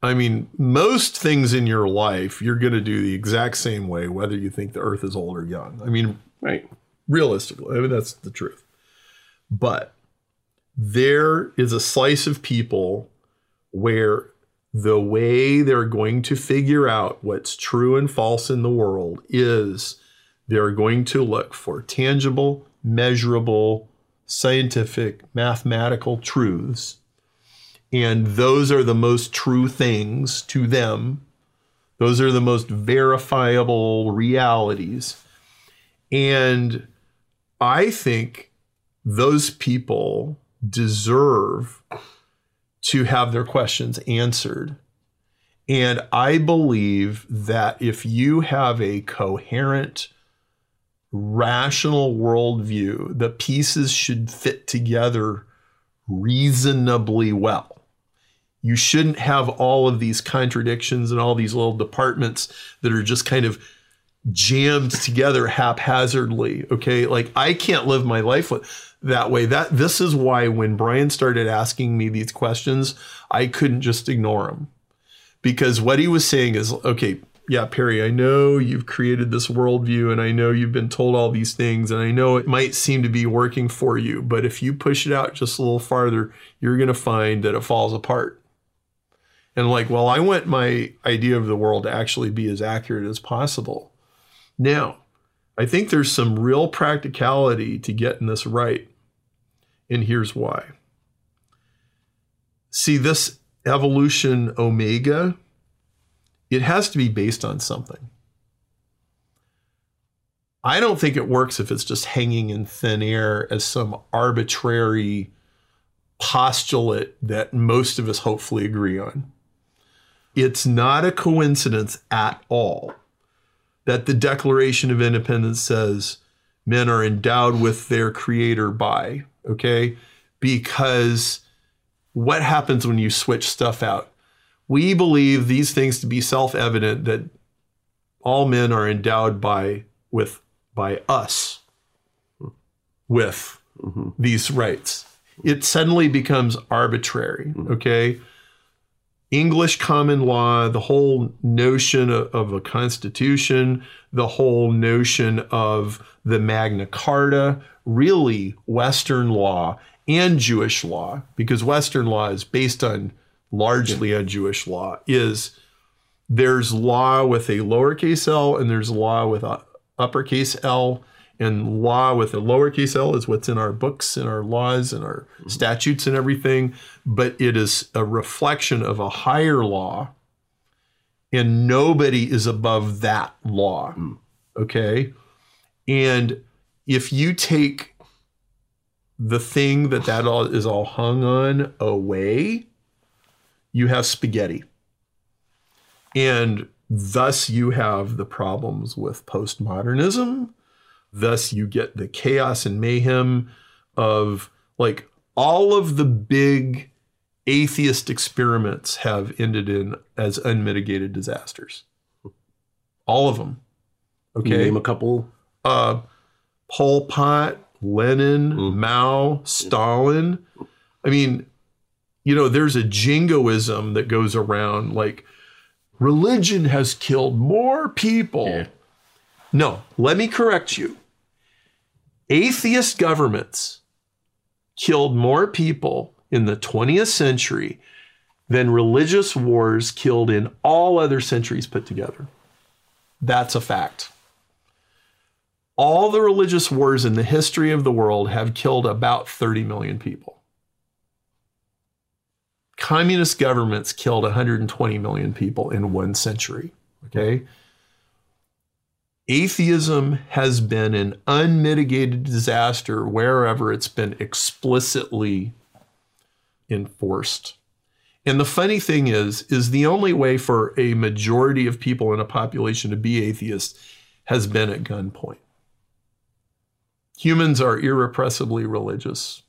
I mean, most things in your life, you're going to do the exact same way, whether you think the earth is old or young. I mean, Right. realistically, I mean, that's the truth. But there is a slice of people where the way they're going to figure out what's true and false in the world is they're going to look for tangible, measurable, scientific, mathematical truths. And those are the most true things to them. Those are the most verifiable realities. And I think those people deserve to have their questions answered. And I believe that if you have a coherent, rational worldview, the pieces should fit together reasonably well. You shouldn't have all of these contradictions and all these little departments that are just kind of jammed together haphazardly. Okay. Like I can't live my life that way. That this is why when Brian started asking me these questions, I couldn't just ignore him. Because what he was saying is, okay, yeah, Perry, I know you've created this worldview and I know you've been told all these things and I know it might seem to be working for you, but if you push it out just a little farther, you're going to find that it falls apart. And like, well, I want my idea of the world to actually be as accurate as possible. Now, I think there's some real practicality to getting this right. And here's why. See, this evolution omega, it has to be based on something. I don't think it works if it's just hanging in thin air as some arbitrary postulate that most of us hopefully agree on. It's not a coincidence at all that the Declaration of Independence says men are endowed with their creator by, okay? Because what happens when you switch stuff out? We believe these things to be self-evident that all men are endowed by with by us with mm-hmm. these rights. It suddenly becomes arbitrary, mm-hmm. okay? English common law, the whole notion of, a constitution, the whole notion of the Magna Carta, really Western law and Jewish law, because Western law is based on largely on Jewish law, is there's law with a lowercase l and there's law with a uppercase L. And law with a lowercase l is what's in our books and our laws and our mm-hmm. statutes and everything. But it is a reflection of a higher law. And nobody is above that law. Mm. Okay. And if you take the thing that that all is all hung on away, you have spaghetti. And thus you have the problems with postmodernism Thus, you get the chaos and mayhem of like all of the big atheist experiments have ended in as unmitigated disasters. All of them. Okay. name a couple. Uh, Pol Pot, Lenin, mm. Mao, Stalin. I mean, you know, there's a jingoism that goes around like religion has killed more people. Yeah. No, let me correct you. Atheist governments killed more people in the 20th century than religious wars killed in all other centuries put together. That's a fact. All the religious wars in the history of the world have killed about 30 million people. Communist governments killed 120 million people in one century. Okay atheism has been an unmitigated disaster wherever it's been explicitly enforced. And the funny thing is, is the only way for a majority of people in a population to be atheist has been at gunpoint. Humans are irrepressibly religious.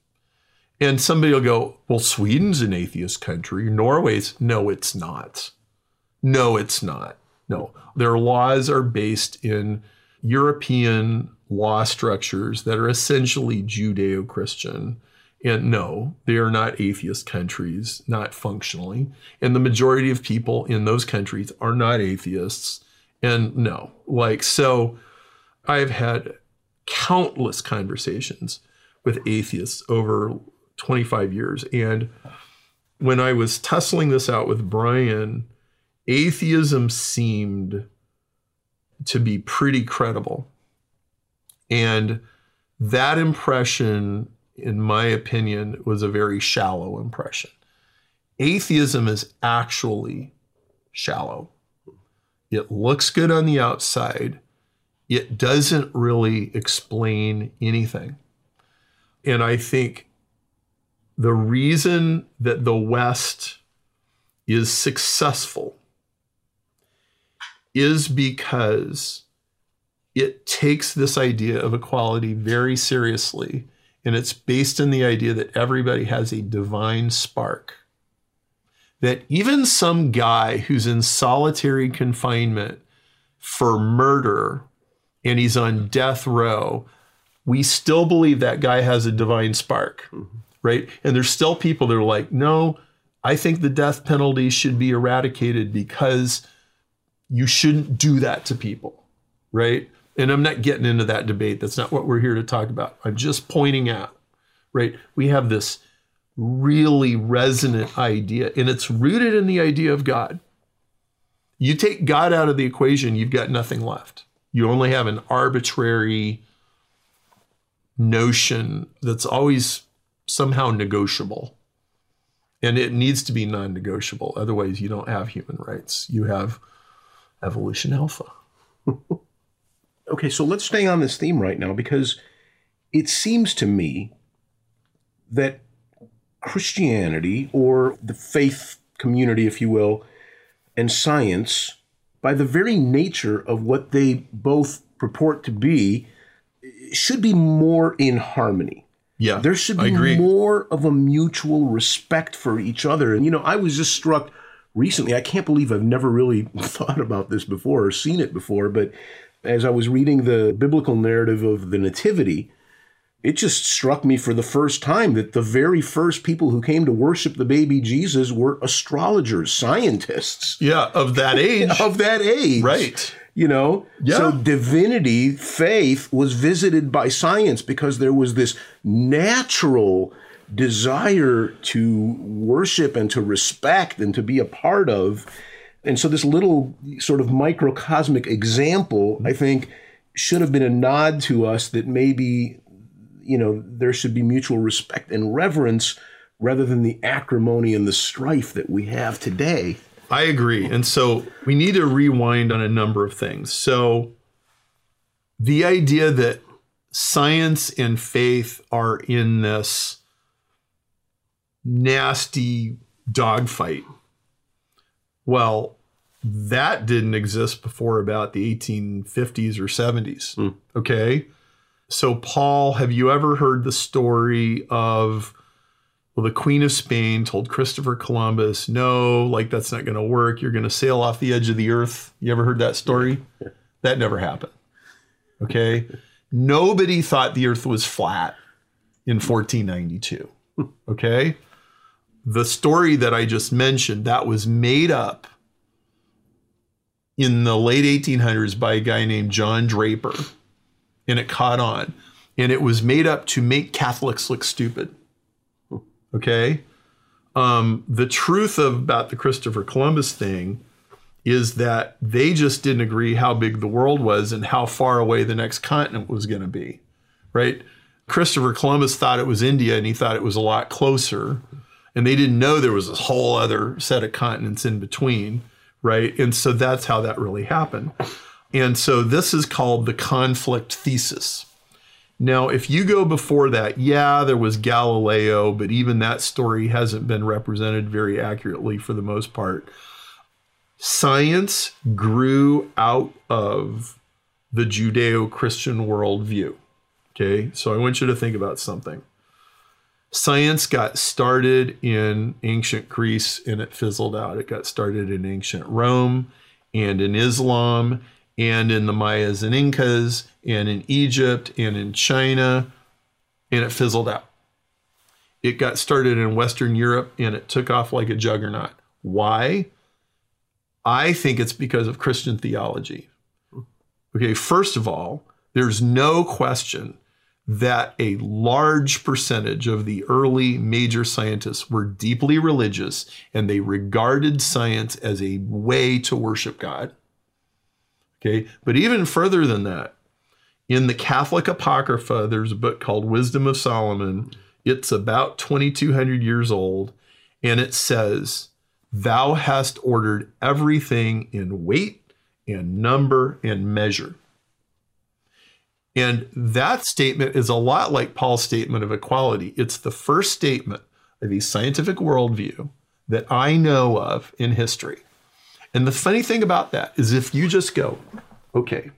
And somebody will go, well, Sweden's an atheist country. Norway's, no, it's not. No, it's not. No, their laws are based in European law structures that are essentially Judeo Christian. And no, they are not atheist countries, not functionally. And the majority of people in those countries are not atheists. And no, like, so I've had countless conversations with atheists over 25 years. And when I was tussling this out with Brian, atheism seemed to be pretty credible. And that impression, in my opinion, was a very shallow impression. Atheism is actually shallow. It looks good on the outside, it doesn't really explain anything. And I think the reason that the West is successful is because it takes this idea of equality very seriously. And it's based in the idea that everybody has a divine spark. That even some guy who's in solitary confinement for murder and he's on death row, we still believe that guy has a divine spark, mm-hmm. right? And there's still people that are like, no, I think the death penalty should be eradicated because you shouldn't do that to people, right? And I'm not getting into that debate. That's not what we're here to talk about. I'm just pointing out, right? We have this really resonant idea, and it's rooted in the idea of God. You take God out of the equation, you've got nothing left. You only have an arbitrary notion that's always somehow negotiable. And it needs to be non negotiable. Otherwise, you don't have human rights. You have Evolution Alpha. okay, so let's stay on this theme right now because it seems to me that Christianity, or the faith community, if you will, and science, by the very nature of what they both purport to be, should be more in harmony. Yeah. There should be more of a mutual respect for each other. And, you know, I was just struck recently. I can't believe I've never really thought about this before or seen it before, but as I was reading the biblical narrative of the Nativity, it just struck me for the first time that the very first people who came to worship the baby Jesus were astrologers, scientists Yeah, of that age. of that age. right. You know? Yeah. So divinity, faith was visited by science because there was this natural desire to worship and to respect and to be a part of. And so this little sort of microcosmic example, I think, should have been a nod to us that maybe, you know, there should be mutual respect and reverence rather than the acrimony and the strife that we have today. I agree. And so we need to rewind on a number of things. So the idea that science and faith are in this nasty dogfight. Well, that didn't exist before about the 1850s or 70s. Hmm. Okay. So, Paul, have you ever heard the story of well, the Queen of Spain told Christopher Columbus, no, like that's not going to work. You're going to sail off the edge of the earth. You ever heard that story? That never happened. Okay. Nobody thought the earth was flat in 1492. Hmm. Okay. The story that I just mentioned, that was made up in the late 1800s by a guy named John Draper, and it caught on. And it was made up to make Catholics look stupid. Okay. Um, the truth of, about the Christopher Columbus thing is that they just didn't agree how big the world was and how far away the next continent was going to be. Right. Christopher Columbus thought it was India and he thought it was a lot closer. And they didn't know there was this whole other set of continents in between. Right. And so that's how that really happened. And so this is called the conflict thesis. Now, if you go before that, yeah, there was Galileo, but even that story hasn't been represented very accurately for the most part. Science grew out of the Judeo Christian worldview. Okay, so I want you to think about something. Science got started in ancient Greece and it fizzled out. It got started in ancient Rome and in Islam and in the Mayas and Incas and in Egypt and in China, and it fizzled out. It got started in Western Europe and it took off like a juggernaut. Why? I think it's because of Christian theology. Okay, first of all, there's no question that a large percentage of the early major scientists were deeply religious and they regarded science as a way to worship God. Okay, but even further than that, in the Catholic Apocrypha, there's a book called Wisdom of Solomon. It's about 2,200 years old, and it says, Thou hast ordered everything in weight and number and measure. And that statement is a lot like Paul's statement of equality. It's the first statement of a scientific worldview that I know of in history. And the funny thing about that is if you just go, okay,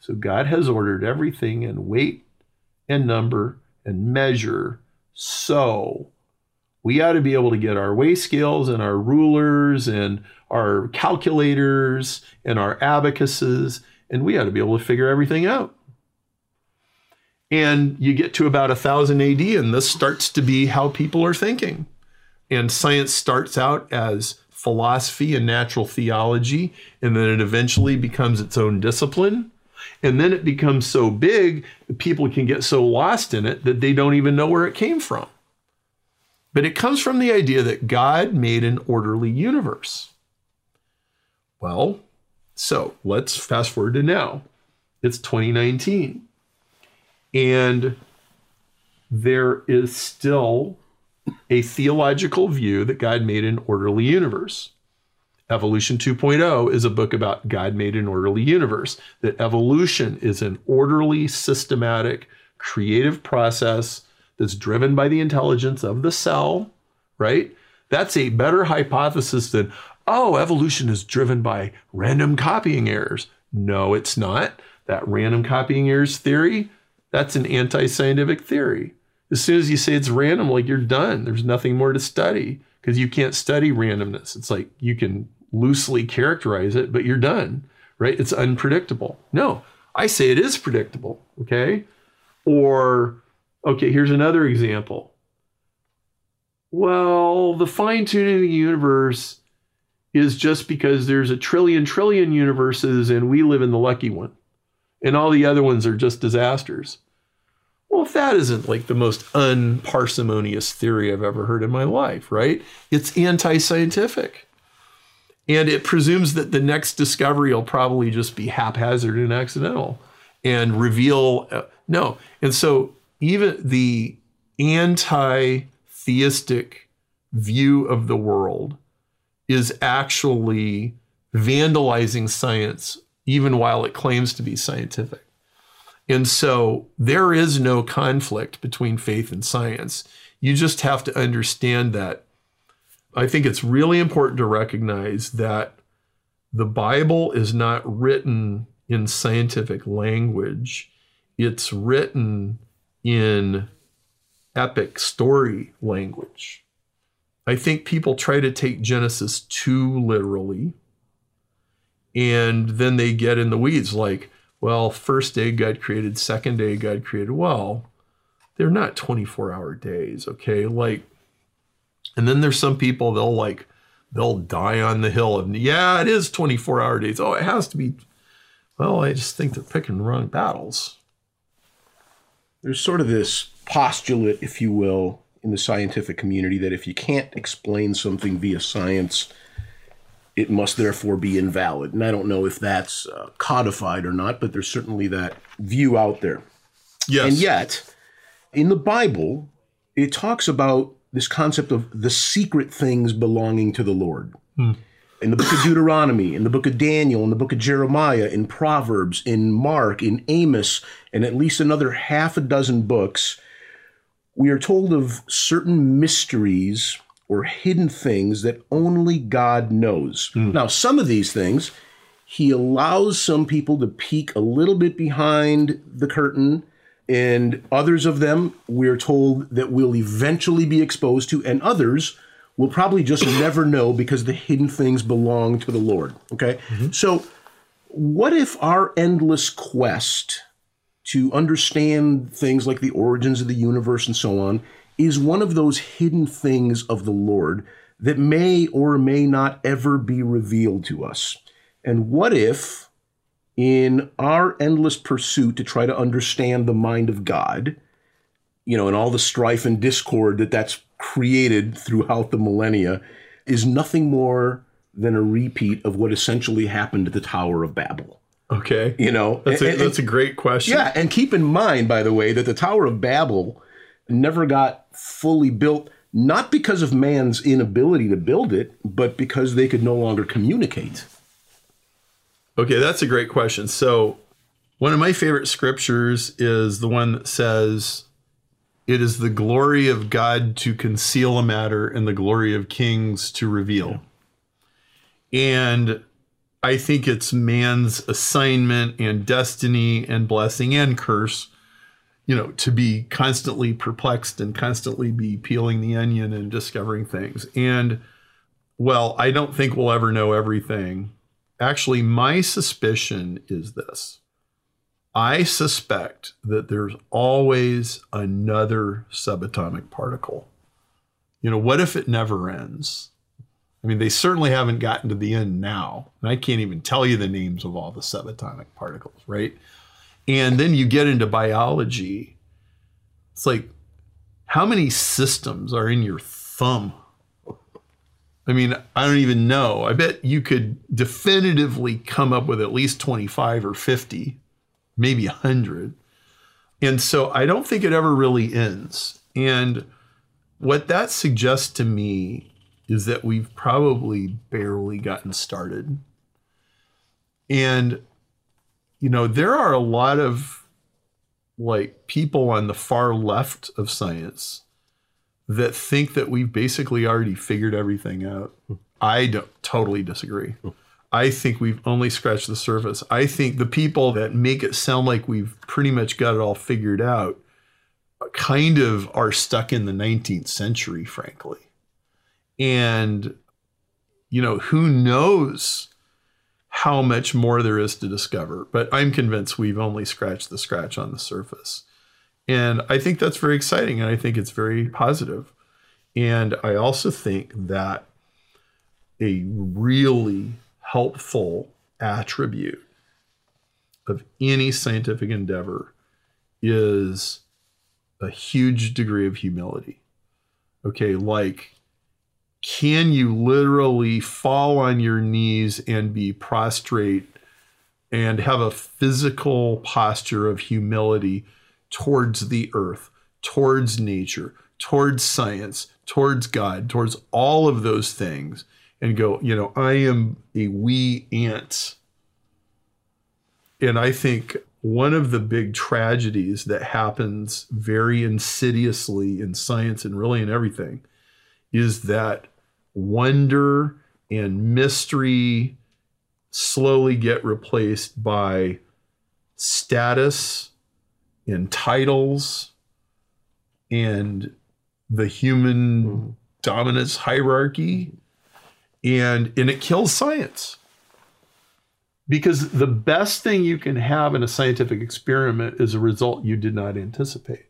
so God has ordered everything in weight and number and measure. So we ought to be able to get our weigh scales and our rulers and our calculators and our abacuses, and we ought to be able to figure everything out. And you get to about 1000 AD, and this starts to be how people are thinking. And science starts out as philosophy and natural theology, and then it eventually becomes its own discipline. And then it becomes so big, people can get so lost in it that they don't even know where it came from. But it comes from the idea that God made an orderly universe. Well, so let's fast forward to now. It's 2019. And there is still a theological view that God made an orderly universe. Evolution 2.0 is a book about God made an orderly universe, that evolution is an orderly, systematic, creative process that's driven by the intelligence of the cell, right? That's a better hypothesis than, oh, evolution is driven by random copying errors. No, it's not. That random copying errors theory, that's an anti scientific theory. As soon as you say it's random, like you're done, there's nothing more to study because you can't study randomness. It's like you can loosely characterize it, but you're done, right? It's unpredictable. No, I say it is predictable, okay? Or, okay, here's another example. Well, the fine tuning of the universe is just because there's a trillion trillion universes and we live in the lucky one and all the other ones are just disasters. Well, if that isn't like the most unparsimonious theory I've ever heard in my life, right? It's anti scientific. And it presumes that the next discovery will probably just be haphazard and accidental and reveal uh, no. And so even the anti theistic view of the world is actually vandalizing science, even while it claims to be scientific. And so there is no conflict between faith and science. You just have to understand that. I think it's really important to recognize that the Bible is not written in scientific language, it's written in epic story language. I think people try to take Genesis too literally. And then they get in the weeds like, well, first day God created, second day God created. Well, they're not 24 hour days, okay? Like, and then there's some people they'll like, they'll die on the hill of, yeah, it is 24 hour days. Oh, it has to be. Well, I just think they're picking the wrong battles. There's sort of this postulate, if you will, in the scientific community that if you can't explain something via science, it must therefore be invalid. And I don't know if that's uh, codified or not, but there's certainly that view out there. Yes. And yet, in the Bible, it talks about this concept of the secret things belonging to the Lord. In the book of Deuteronomy, in the book of Daniel, in the book of Jeremiah, in Proverbs, in Mark, in Amos, and at least another half a dozen books, we are told of certain mysteries or hidden things that only God knows. Hmm. Now, some of these things, he allows some people to peek a little bit behind the curtain, and others of them we're told that we'll eventually be exposed to, and others we'll probably just never know because the hidden things belong to the Lord. Okay? Mm-hmm. So, what if our endless quest to understand things like the origins of the universe and so on is one of those hidden things of the Lord that may or may not ever be revealed to us? And what if, in our endless pursuit to try to understand the mind of God, you know, and all the strife and discord that that's created throughout the millennia, is nothing more than a repeat of what essentially happened at the Tower of Babel? Okay. You know, That's a, And- that's a great question. yeah, and keep in mind, by the way, that the Tower of Babel never got fully built, not because of man's inability to build it, but because they could no longer communicate. Okay, that's a great question. So, one of my favorite scriptures is the one that says, It is the glory of God to conceal a matter and the glory of kings to reveal. And I think it's man's assignment and destiny and blessing and curse, you know, to be constantly perplexed and constantly be peeling the onion and discovering things. And well, I don't think we'll ever know everything. Actually, my suspicion is this I suspect that there's always another subatomic particle. You know, what if it never ends? I mean, they certainly haven't gotten to the end now. And I can't even tell you the names of all the subatomic particles, right? And then you get into biology. It's like, how many systems are in your thumb? I mean, I don't even know. I bet you could definitively come up with at least 25 or 50, maybe 100. And so I don't think it ever really ends. And what that suggests to me is that we've probably barely gotten started. And, you know, there are a lot of like people on the far left of science that think that we've basically already figured everything out. I don't totally disagree. I think we've only scratched the surface. I think the people that make it sound like we've pretty much got it all figured out kind of are stuck in the 19th century, frankly. And, you know, who knows how much more there is to discover. But I'm convinced we've only scratched the scratch on the surface. And I think that's very exciting and I think it's very positive. And I also think that a really helpful attribute of any scientific endeavor is a huge degree of humility. Okay, like, can you literally fall on your knees and be prostrate and have a physical posture of humility towards the earth, towards nature, towards science, towards God, towards all of those things, and go, you know, I am a wee ant. And I think one of the big tragedies that happens very insidiously in science and really in everything is that wonder and mystery slowly get replaced by status and titles and the human dominance hierarchy. And and it kills science. Because the best thing you can have in a scientific experiment is a result you did not anticipate.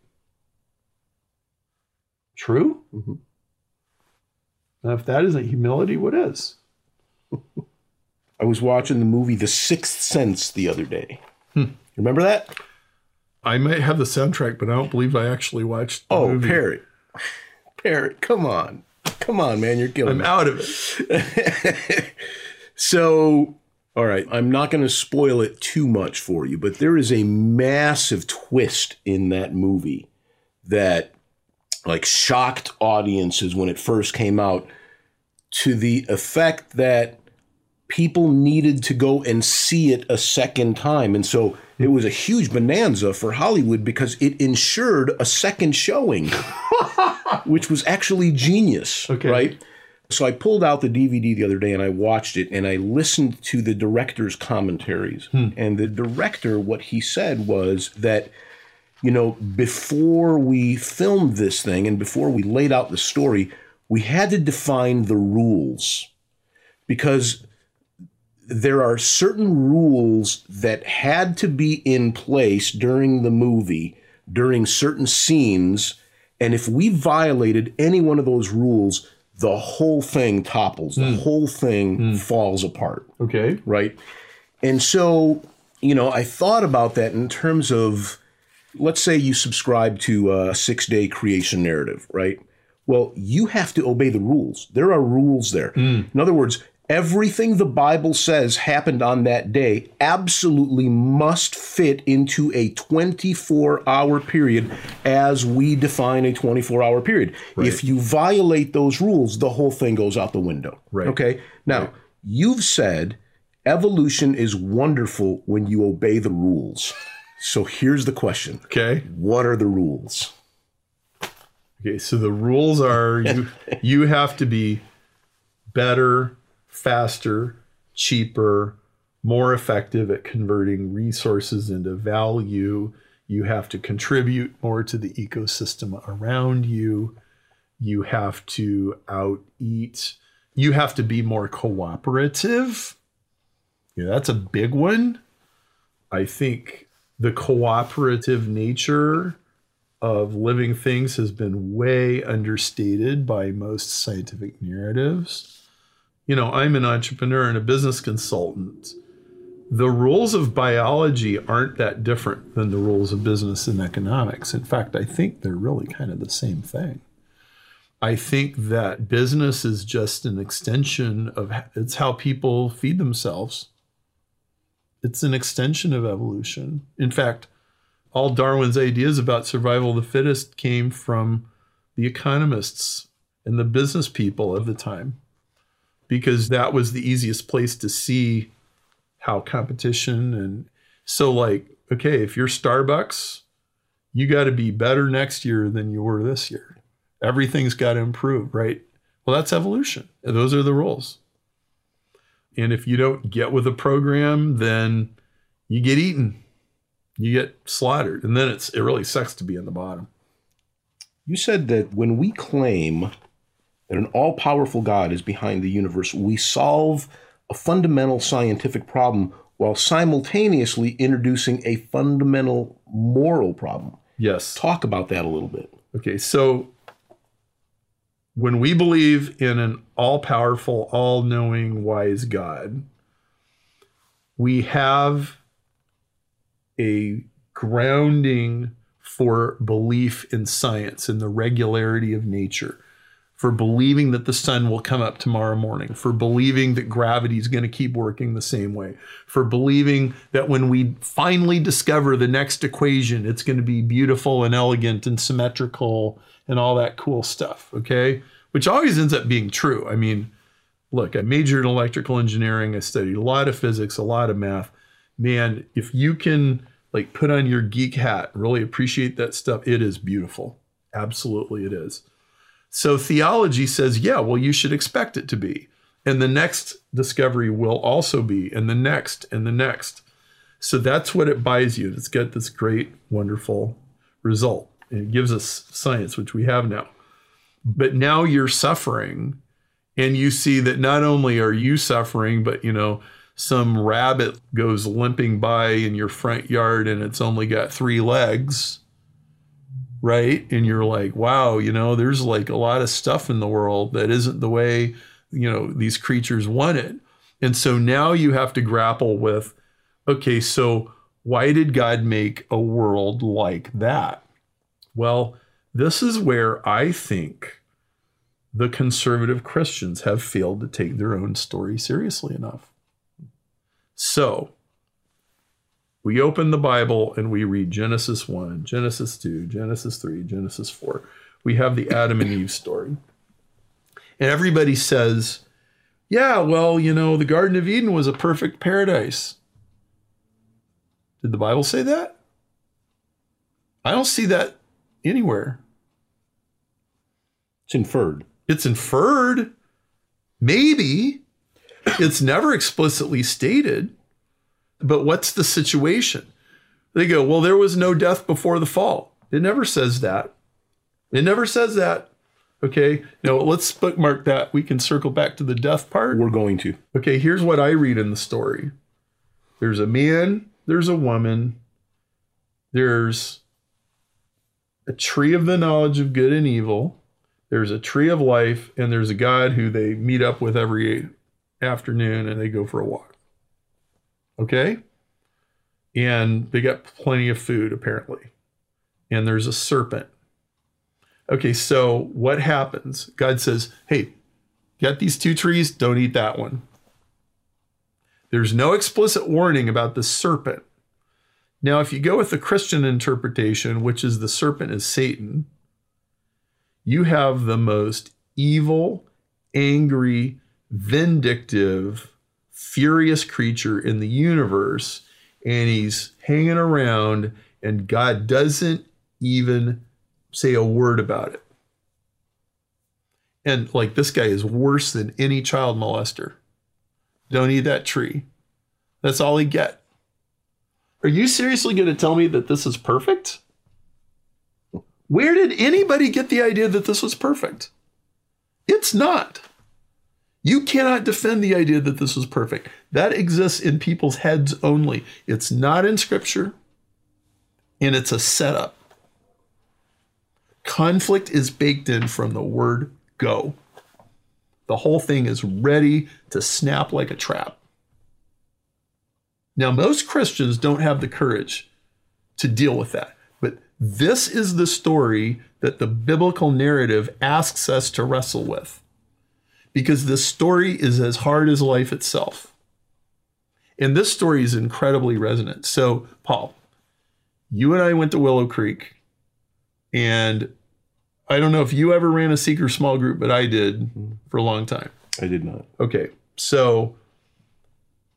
True? Mhm. Now if that isn't humility what is I was watching the movie The Sixth Sense the other day. Hmm. Remember that? i might have the soundtrack but i don't believe i actually watched the Oh, movie. Parrot. Parrot, come on. Come on, man. You're killing me. i'm me. out of it So, all right, I'm not going to spoil it too much for you, but there is a massive twist in that movie that like shocked audiences when it first came out to the effect that people needed to go and see it a second time. And so it was a huge bonanza for Hollywood because it ensured a second showing, which was actually genius, Okay. right? So I pulled out the DVD the other day and I watched it and I listened to the director's commentaries. Hmm. And the director, what he said was that, you know, before we filmed this thing and before we laid out the story, we had to define the rules because there are certain rules that had to be in place during the movie, during certain scenes. And if we violated any one of those rules, the whole thing topples, the hmm. whole thing hmm. falls apart okay right? And so, you know, I thought about that in terms of, let's say you subscribe to a six day creation narrative, right? Well, you have to obey the rules. There are rules there. Hmm. In other words, everything the Bible says happened on that day absolutely must fit into a 24 hour period as we define a 24 hour period. If you violate those rules, the whole thing goes out the window. Right. Okay. Now, you've said evolution is wonderful when you obey the rules. So here's the question okay What are the rules? Okay, so the rules are you you have to be better, faster, cheaper, more effective at converting resources into value. You have to contribute more to the ecosystem around you. You have to out eat. You have to be more cooperative. Yeah, that's a big one. I think the cooperative nature of living things has been way understated by most scientific narratives. You know, I'm an entrepreneur and a business consultant. The rules of biology aren't that different than the rules of business and economics. In fact, I think they're really kind of the same thing. I think that business is just an extension of it's how people feed themselves. It's an extension of evolution. In fact, all Darwin's ideas about survival of the fittest came from the economists and the business people of the time because that was the easiest place to see how competition and so like okay if you're Starbucks you got to be better next year than you were this year. Everything's got to improve right? Well that's evolution. Those are the rules and if you don't get with a program then you get eaten you get slaughtered and then it's it really sucks to be in the bottom You said that when we claim that an all powerful God is behind the universe, we solve a fundamental scientific problem while simultaneously introducing a fundamental moral problem. Yes. Talk about that a little bit. Okay, so when we believe in an all powerful, all knowing, wise God, we have a grounding for belief in science and the regularity of nature, for believing that the sun will come up tomorrow morning, for believing that gravity is going to keep working the same way, for believing that when we finally discover the next equation, it's going to be beautiful and elegant and symmetrical and all that cool stuff, okay? Which always ends up being true. I mean, look, I majored in electrical engineering, I studied a lot of physics, a lot of math. Man, if you can like put on your geek hat, really appreciate that stuff, it is beautiful. Absolutely, it is. So theology says, yeah, well, you should expect it to be. And the next discovery will also be, and the next, and the next. So that's what it buys you. It's got this great, wonderful result. It gives us science, which we have now. But now you're suffering, and you see that not only are you suffering, but you know, some rabbit goes limping by in your front yard and it's only got three legs right? And you're like wow you know there's like a lot of stuff in the world that isn't the way you know these creatures want it. And so now you have to grapple with okay so why did god make a world like that well this is where i think the conservative christians have failed to take their own story seriously enough so we open the Bible and we read Genesis 1, Genesis 2, Genesis 3, Genesis 4. We have the Adam and Eve story. And everybody says, yeah, well, you know, the Garden of Eden was a perfect paradise. Did the Bible say that? I don't see that anywhere. It's inferred. It's inferred. Maybe. It's never explicitly stated. But what's the situation? They go, well, there was no death before the fall. It never says that. It never says that. Okay. Now let's bookmark that. We can circle back to the death part. We're going to. Okay. Here's what I read in the story there's a man, there's a woman, there's a tree of the knowledge of good and evil, there's a tree of life, and there's a God who they meet up with every afternoon and they go for a walk. Okay? And they got plenty of food, apparently. And there's a serpent. Okay, so what happens? God says, hey, got these two trees, don't eat that one. There's no explicit warning about the serpent. Now, if you go with the Christian interpretation, which is the serpent is Satan, you have the most evil, angry, vindictive, furious creature in the universe, and he's hanging around, and God doesn't even say a word about it. And like this guy is worse than any child molester. Don't eat that tree. That's all he get. Are you seriously going to tell me that this is perfect? Where did anybody get the idea that this was perfect? It's not. You cannot defend the idea that this was perfect. That exists in people's heads only. It's not in scripture, and it's a setup. Conflict is baked in from the word go. The whole thing is ready to snap like a trap. Now, most Christians don't have the courage to deal with that. But this is the story that the biblical narrative asks us to wrestle with. Because this story is as hard as life itself. And this story is incredibly resonant. So, Paul, you and I went to Willow Creek, and I don't know if you ever ran a seeker small group, but I did mm-hmm. for a long time. I did not. Okay, so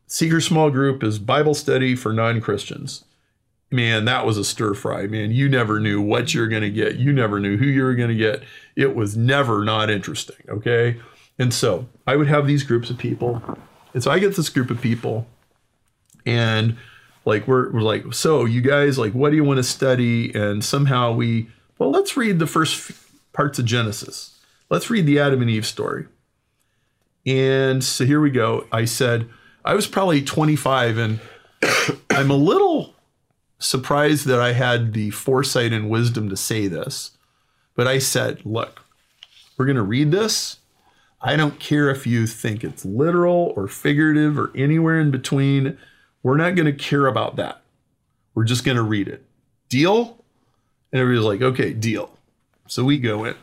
Seeker Small Group is Bible study for non Christians. Man, that was a stir fry. Man, you never knew what you're going to get. You never knew who you were going to get. It was never not interesting. Okay. And so I would have these groups of people. And so I get this group of people, and like, we're, we're like, so you guys, like, what do you want to study? And somehow we, well, let's read the first parts of Genesis. Let's read the Adam and Eve story. And so here we go. I said, I was probably 25 and I'm a little surprised that I had the foresight and wisdom to say this, but I said, look, we're going to read this. I don't care if you think it's literal or figurative or anywhere in between. We're not going to care about that. We're just going to read it. Deal? And everybody's like, okay, deal. So we go in.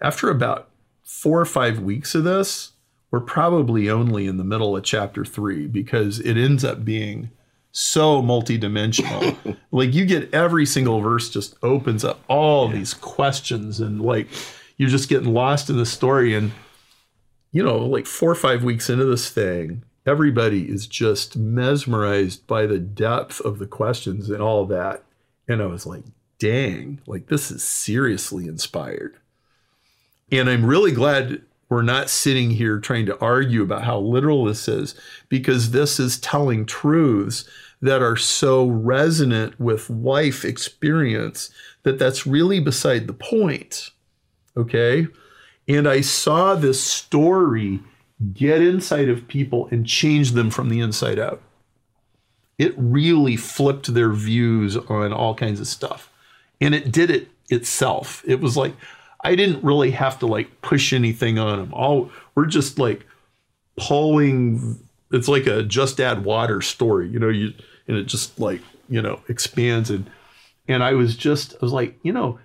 After about four or five weeks of this, we're probably only in the middle of chapter three because it ends up being so multidimensional. like you get every single verse just opens up all these questions and like you're just getting lost in the story. And you know, like four or five weeks into this thing, everybody is just mesmerized by the depth of the questions and all that. And I was like, dang, like this is seriously inspired. And I'm really glad we're not sitting here trying to argue about how literal this is because this is telling truths that are so resonant with life experience that that's really beside the point. Okay? And I saw this story get inside of people and change them from the inside out. It really flipped their views on all kinds of stuff. And it did it itself. It was like, I didn't really have to like push anything on them. All we're just like pulling. It's like a just add water story, you know. You and it just like you know expands and and I was just I was like you know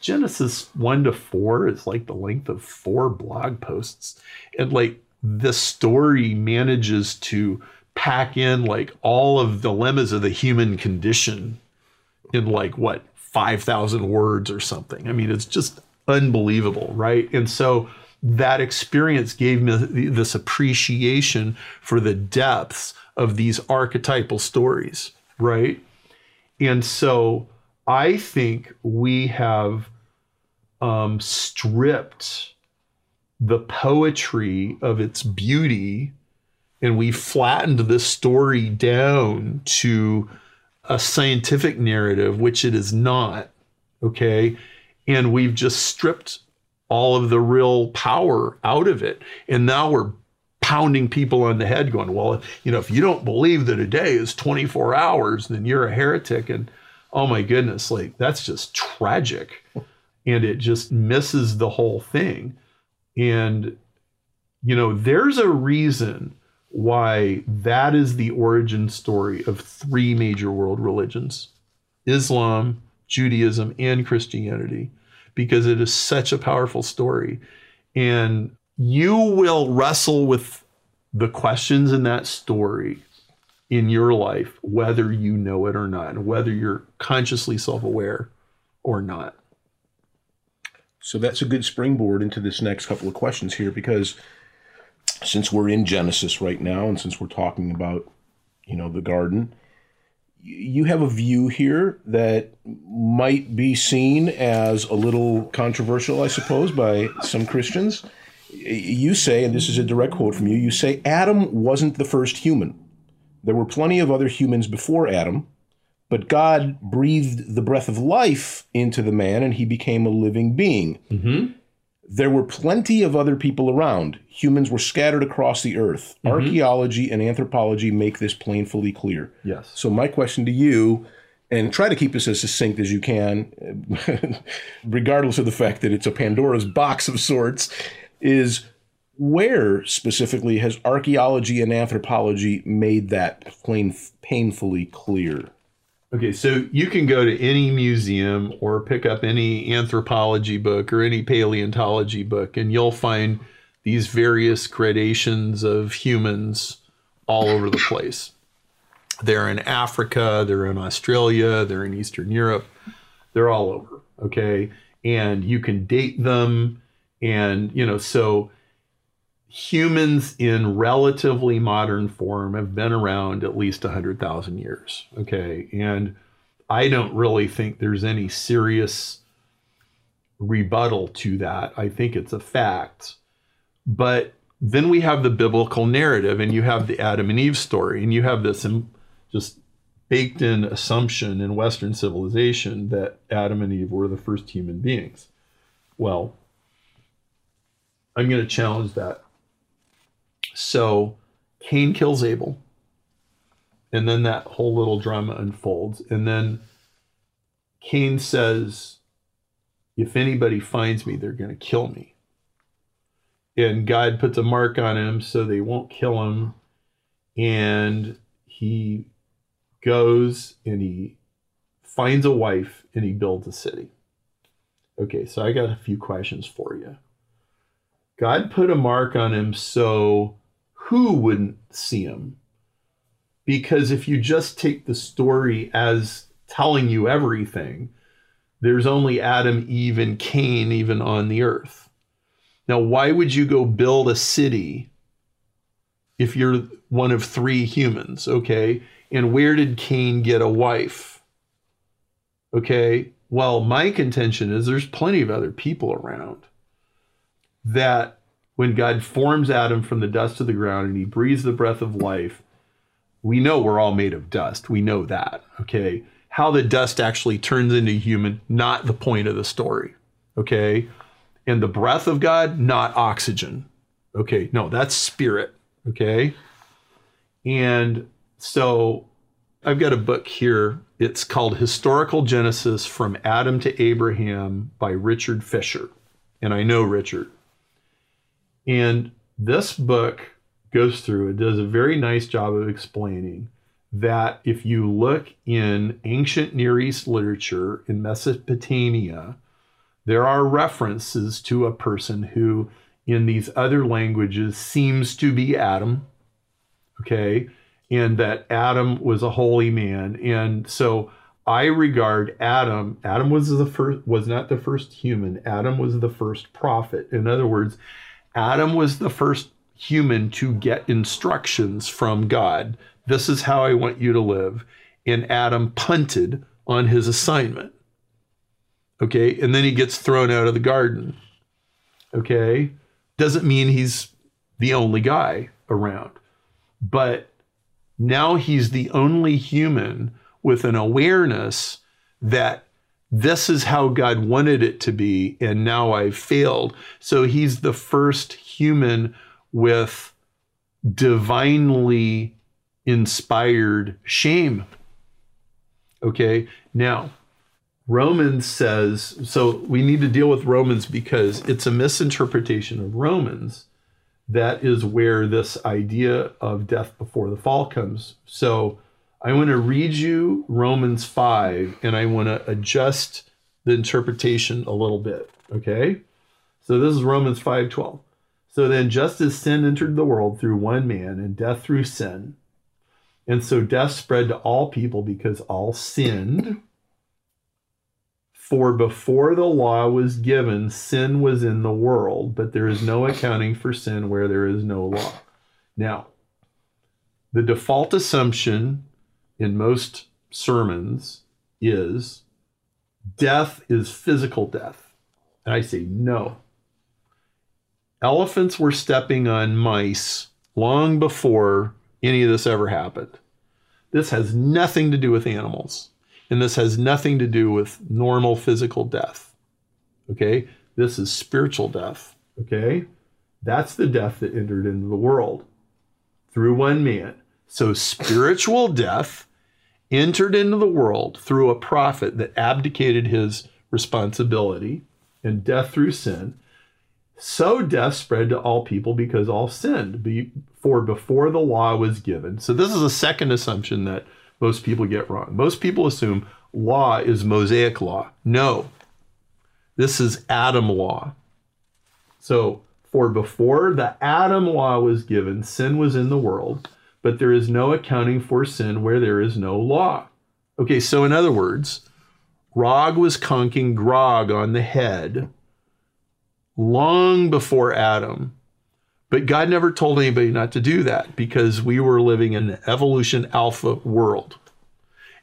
Genesis one to four is like the length of four blog posts, and like the story manages to pack in like all of the dilemmas of the human condition in like what 5000 words or something i mean it's just unbelievable, right? And so that experience gave me this appreciation for the depths of these archetypal stories, right? And so I think we have um, stripped the poetry of its beauty and we flattened this story down to a scientific narrative, which it is not. Okay and we've just stripped all of the real power out of it. And now we're pounding people on the head, going, well, you know, if you don't believe that a day is 24 hours, then you're a heretic. And oh my goodness, like that's just tragic. And it just misses the whole thing. And, you know, there's a reason why that is the origin story of three major world religions Islam, Judaism and Christianity because it is such a powerful story. And you will wrestle with the questions in that story in your life, whether you know it or not, whether you're consciously self aware or not. So that's a good springboard into this next couple of questions here because since we're in Genesis right now and since we're talking about, you know, the garden, you have a view here that might be seen as a little controversial, I suppose, by some Christians. You say, and this is a direct quote from you, you say Adam wasn't the first human. There were plenty of other humans before Adam, but God breathed the breath of life into the man and he became a living being. Mm-hmm there were plenty of other people around. Humans were scattered across the earth. Mm-hmm. Archaeology and anthropology make this plainly clear. Yes. So, my question to you, and try to keep this as succinct as you can, regardless of the fact that it's a Pandora's box of sorts, is where specifically has archaeology and anthropology made that plain, painfully clear? Okay, so you can go to any museum or pick up any anthropology book or any paleontology book, and you'll find these various gradations of humans all over the place. They're in Africa, they're in Australia, they're in Eastern Europe, they're all over. Okay, and you can date them, and you know, so humans in relatively modern form have been around at least 100,000 years. Okay. And I don't really think there's any serious rebuttal to that. I think it's a fact. But then we have the biblical narrative, and you have the Adam and Eve story, and you have this just baked in assumption in Western civilization that Adam and Eve were the first human beings. Well, I'm going to challenge that so Cain kills Abel. And then that whole little drama unfolds. And then Cain says, If anybody finds me, they're going to kill me. And God puts a mark on him so they won't kill him. And he goes and he finds a wife and he builds a city. Okay, so I got a few questions for you. God put a mark on him so who wouldn't see him? Because if you just take the story as telling you everything, there's only Adam, Eve, and Cain even on the earth. Now, why would you go build a city if you're one of three humans? Okay. And where did Cain get a wife? Okay. Well, my contention is there's plenty of other people around that when God forms Adam from the dust of the ground and he breathes the breath of life, we know we're all made of dust. We know that. Okay. How the dust actually turns into human, not the point of the story. Okay. And the breath of God, not oxygen. Okay. No, that's spirit. Okay. And so I've got a book here. It's called Historical Genesis from Adam to Abraham by Richard Fischer. And I know Richard. And this book goes through, it does a very nice job of explaining that if you look in ancient Near East literature in Mesopotamia, there are references to a person who, in these other languages, seems to be Adam. Okay. And that Adam was a holy man. And so I regard Adam, Adam was the first, was not the first human. Adam was the first prophet. In other words, Adam was the first human to get instructions from God. This is how I want you to live. And Adam punted on his assignment. Okay. And then he gets thrown out of the garden. Okay. Doesn't mean he's the only guy around. But now he's the only human with an awareness that this is how God wanted it to be, and now I've failed. So he's the first human with divinely inspired shame. Okay, now Romans says, so we need to deal with Romans because it's a misinterpretation of Romans. That is where this idea of death before the fall comes. So I want to read you Romans 5 and I want to adjust the interpretation a little bit. Okay? So this is Romans 5:12. So then just as sin entered the world through one man and death through sin, and so death spread to all people because all sinned. For before the law was given, sin was in the world, but there is no accounting for sin where there is no law. Now, the default assumption in most sermons is death is physical death. And I say no. Elephants were stepping on mice long before any of this ever happened. This has nothing to do with animals. And this has nothing to do with normal physical death. Okay? This is spiritual death. Okay? That's the death that entered into the world through one man. So spiritual death entered into the world through a prophet that abdicated his responsibility and death through sin. So death spread to all people because all sinned. For before the law was given. So this is a second assumption that most people get wrong. Most people assume law is Mosaic law. No, this is Adam law. So, for before the Adam law was given, sin was in the world but there is no accounting for sin where there is no law. Okay, so in other words, Rog was conking Grog on the head long before Adam. But God never told anybody not to do that because we were living in an evolution alpha world.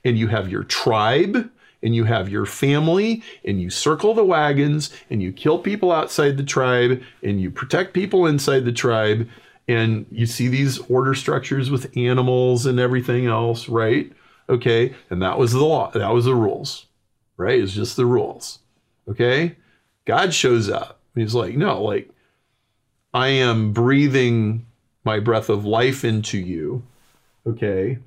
And you have your tribe and you have your family and you circle the wagons and you kill people outside the tribe and you protect people inside the tribe and you see these order structures with animals and everything else, right? Okay, and that was the law, that was the rules, right? It's just the rules, okay? God shows up. He's like, no, like, I am breathing my breath of life into you, okay?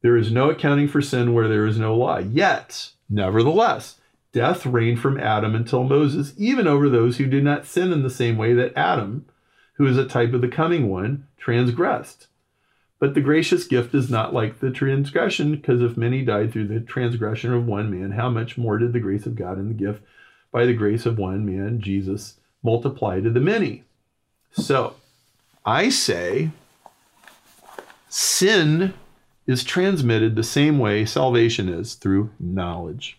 There is no accounting for sin where there is no law. Yet, nevertheless, death reigned from Adam until Moses, even over those who did not sin in the same way that Adam, who is a type of the coming one, transgressed. But the gracious gift is not like the transgression, because if many died through the transgression of one man, how much more did the grace of God and the gift by the grace of one man, Jesus, multiply to the many? So, I say sin is transmitted the same way salvation is through knowledge.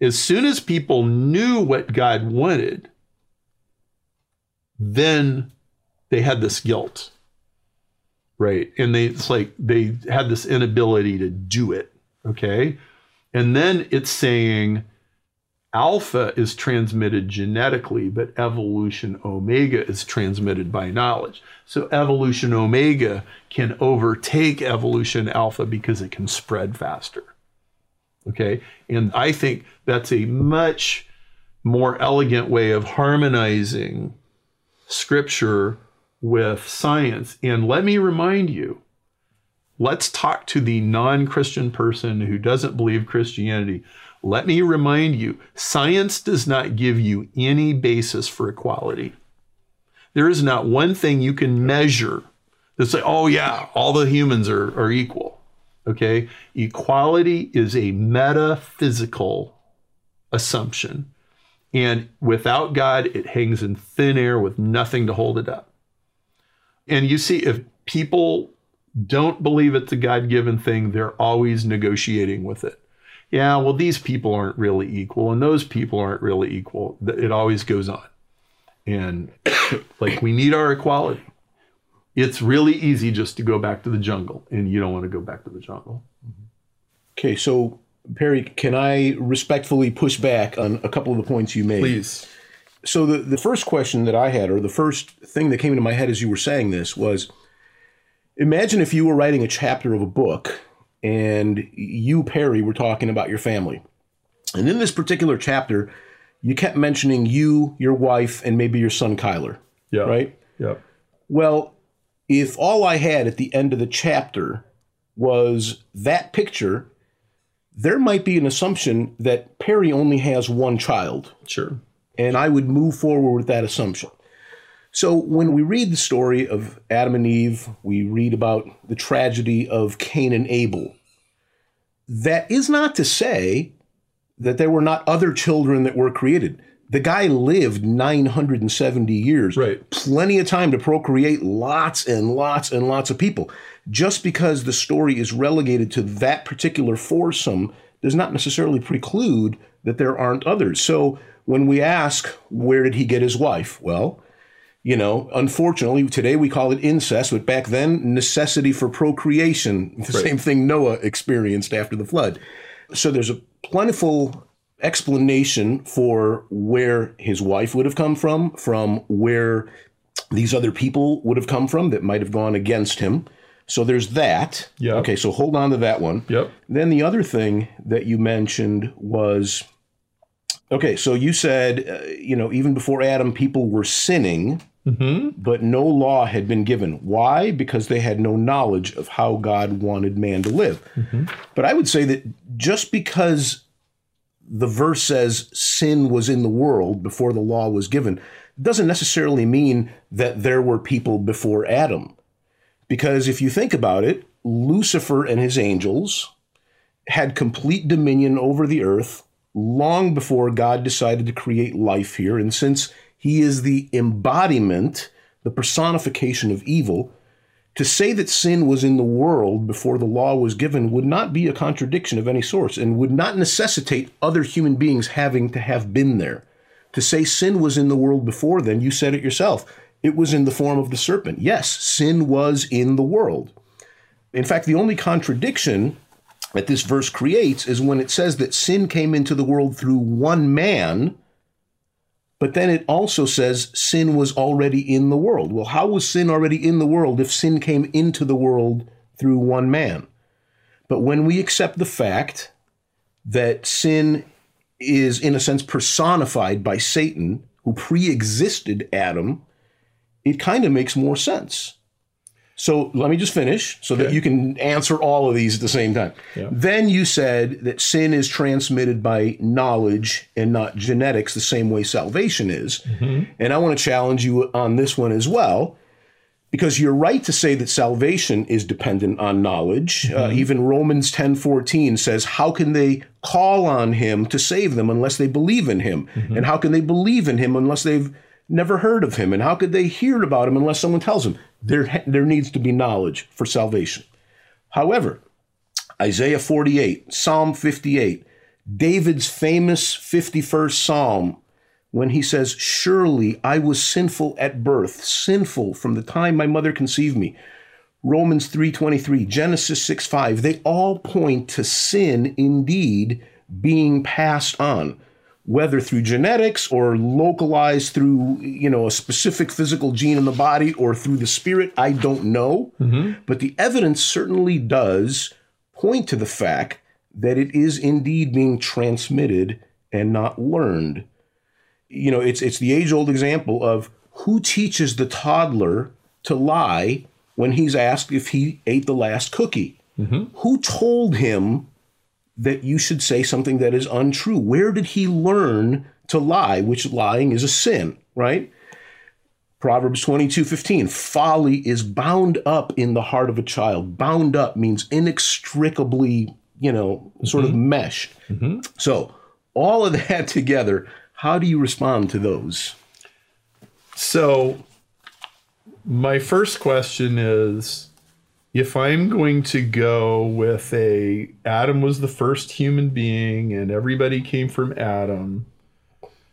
As soon as people knew what God wanted, then they had this guilt. Right. And they it's like they had this inability to do it. Okay. And then it's saying alpha is transmitted genetically, but evolution omega is transmitted by knowledge. So evolution omega can overtake evolution alpha because it can spread faster. Okay. And I think that's a much more elegant way of harmonizing scripture with science. And let me remind you let's talk to the non Christian person who doesn't believe Christianity. Let me remind you science does not give you any basis for equality. There is not one thing you can measure that say, oh, yeah, all the humans are, are equal. Okay? Equality is a metaphysical assumption. And without God, it hangs in thin air with nothing to hold it up. And you see, if people don't believe it's a God given thing, they're always negotiating with it. Yeah, well, these people aren't really equal, and those people aren't really equal. It always goes on. And like, we need our equality. It's really easy just to go back to the jungle, and you don't want to go back to the jungle. Okay, so Perry, can I respectfully push back on a couple of the points you made? Please. So the, the first question that I had, or the first thing that came into my head as you were saying this, was imagine if you were writing a chapter of a book and you, Perry, were talking about your family. And in this particular chapter, you kept mentioning you, your wife, and maybe your son Kyler. Yeah. Right? Yeah. Well, if all I had at the end of the chapter was that picture, there might be an assumption that Perry only has one child. Sure. And I would move forward with that assumption. So when we read the story of Adam and Eve, we read about the tragedy of Cain and Abel. That is not to say that there were not other children that were created. The guy lived 970 years. Right. Plenty of time to procreate lots and lots and lots of people. Just because the story is relegated to that particular foursome does not necessarily preclude that there aren't others. So when we ask, where did he get his wife? Well, you know, unfortunately, today we call it incest, but back then, necessity for procreation, the Right. same thing Noah experienced after the flood. So there's a plentiful explanation for where his wife would have come from, from where these other people would have come from that might have gone against him. So there's that. Yeah. Okay, so hold on to that one. Yep. Then the other thing that you mentioned was okay, so you said, uh, you know, even before Adam, people were sinning, Mm-hmm. but no law had been given. Why? Because they had no knowledge of how God wanted man to live. But I would say that just because the verse says sin was in the world before the law was given, doesn't necessarily mean that there were people before Adam. Because if you think about it, Lucifer and his angels had complete dominion over the earth long before God decided to create life here. And since he is the embodiment, the personification of evil, to say that sin was in the world before the law was given would not be a contradiction of any sort and would not necessitate other human beings having to have been there. To say sin was in the world before then, you said it yourself. It was in the form of the serpent. Yes, sin was in the world. In fact, the only contradiction that this verse creates is when it says that sin came into the world through one man, but then it also says sin was already in the world. Well, how was sin already in the world if sin came into the world through one man? But when we accept the fact that sin is, in a sense, personified by Satan, who pre existed Adam, it kind of makes more sense. So let me just finish so that you can answer all of these at the same time. Yeah. Then you said that sin is transmitted by knowledge and not genetics, the same way salvation is. Mm-hmm. And I want to challenge you on this one as well, because you're right to say that salvation is dependent on knowledge. Uh, Mm-hmm. even Romans 10:14 says, "How can they call on him to save them unless they believe in him? Mm-hmm. And how can they believe in him unless they've never heard of him? And how could they hear about him unless someone tells them? There, there needs to be knowledge for salvation. However, Isaiah 48, Psalm 58, David's famous 51st Psalm, when he says, Surely I was sinful at birth, sinful from the time my mother conceived me. Romans 3:23, Genesis 6:5, they all point to sin indeed being passed on, whether through genetics or localized through, you know, a specific physical gene in the body or through the spirit, I don't know. Mm-hmm. But the evidence certainly does point to the fact that it is indeed being transmitted and not learned. You know, it's it's the age-old example of who teaches the toddler to lie when he's asked if he ate the last cookie. Mm-hmm. Who told him that you should say something that is untrue? Where did he learn to lie, which lying is a sin, right? Proverbs 22 15. Folly is bound up in the heart of a child. Bound up means inextricably, you know, sort of mm-hmm. meshed. Mm-hmm. So, all of that together, how do you respond to those? So, my first question is if I'm going to go with a Adam was the first human being and everybody came from Adam,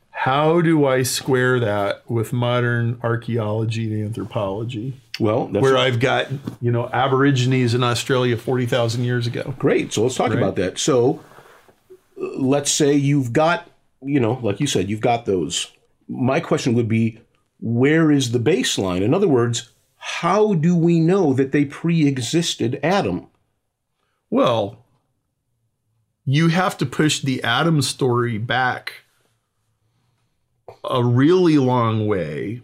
how do I square that with modern archaeology and anthropology? Well, that's Where I've got, you know, Aborigines in Australia 40,000 years ago. Great. So let's talk about that. So let's say you've got, you know, like you said, you've got those. My question would be where is the baseline? In other words, how do we know that they pre existed Adam? Well, you have to push the Adam story back a really long way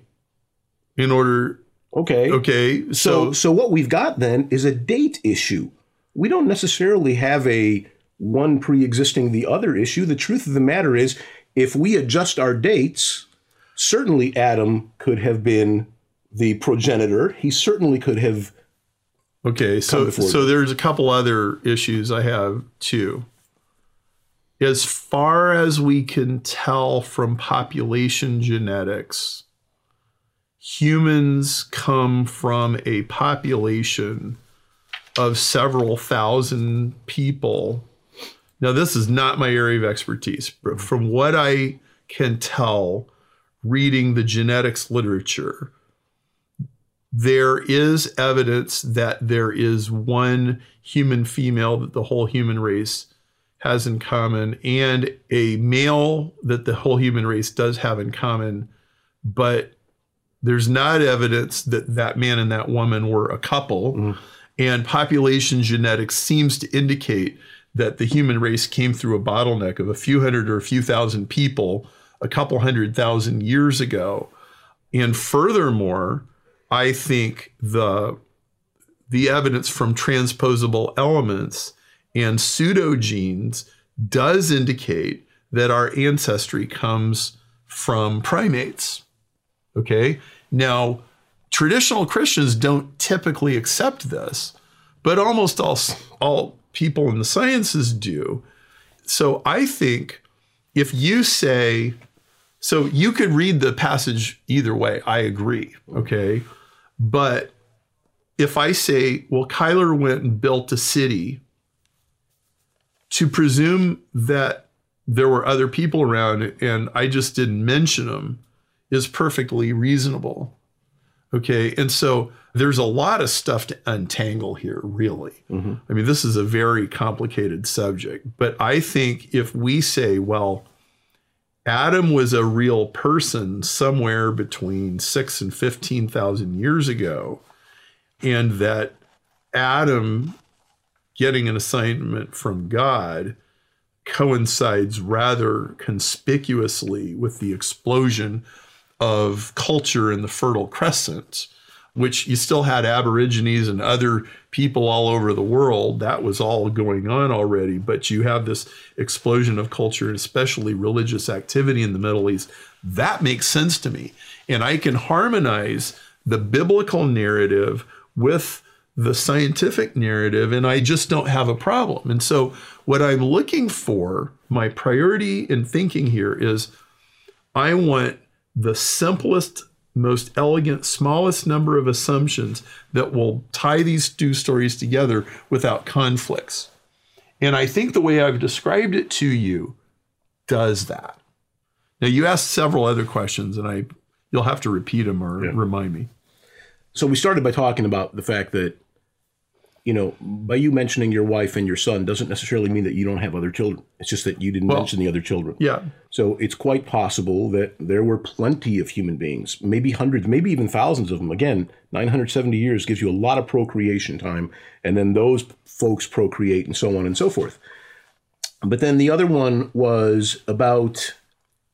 in order. Okay. Okay, So, so, so what we've got then is a date issue. We don't necessarily have a one pre-existing the other issue. The truth of the matter is, if we adjust our dates, certainly Adam could have been the progenitor. He certainly could have. okay, so so there's a couple other issues I have too. As far as we can tell from population genetics, humans come from a population of several thousand people. Now, this is not my area of expertise, but from what I can tell, reading the genetics literature, there is evidence that there is one human female that the whole human race has in common and a male that the whole human race does have in common, but there's not evidence that that man and that woman were a couple. Mm. And population genetics seems to indicate that the human race came through a bottleneck of a few hundred or a few thousand people a couple hundred thousand years ago. And furthermore, I think the the evidence from transposable elements and pseudogenes does indicate that our ancestry comes from primates. Okay. Now, traditional Christians don't typically accept this, but almost all, all people in the sciences do. So I think if you say, so you could read the passage either way, I agree. Okay. But if I say, well, Kyler went and built a city, to presume that there were other people around and I just didn't mention them is perfectly reasonable. Okay. And so there's a lot of stuff to untangle here, really. Mm-hmm. I mean, this is a very complicated subject. But I think if we say, well, Adam was a real person somewhere between six and 15,000 years ago, and that Adam getting an assignment from God coincides rather conspicuously with the explosion of culture in the Fertile Crescent. Which you still had Aborigines and other people all over the world. That was all going on already. But you have this explosion of culture, and especially religious activity in the Middle East. That makes sense to me. And I can harmonize the biblical narrative with the scientific narrative, and I just don't have a problem. And so, what I'm looking for, my priority in thinking here is I want the simplest, most elegant, smallest number of assumptions that will tie these two stories together without conflicts. And I think the way I've described it to you does that. Now, you asked several other questions, and I you'll have to repeat them or remind me. So we started by talking about the fact that, you know, by you mentioning your wife and your son doesn't necessarily mean that you don't have other children. It's just that you didn't mention the other children. Yeah. So it's quite possible that there were plenty of human beings, maybe hundreds, maybe even thousands of them. Again, 970 years gives you a lot of procreation time, and then those folks procreate and so on and so forth. But then the other one was about,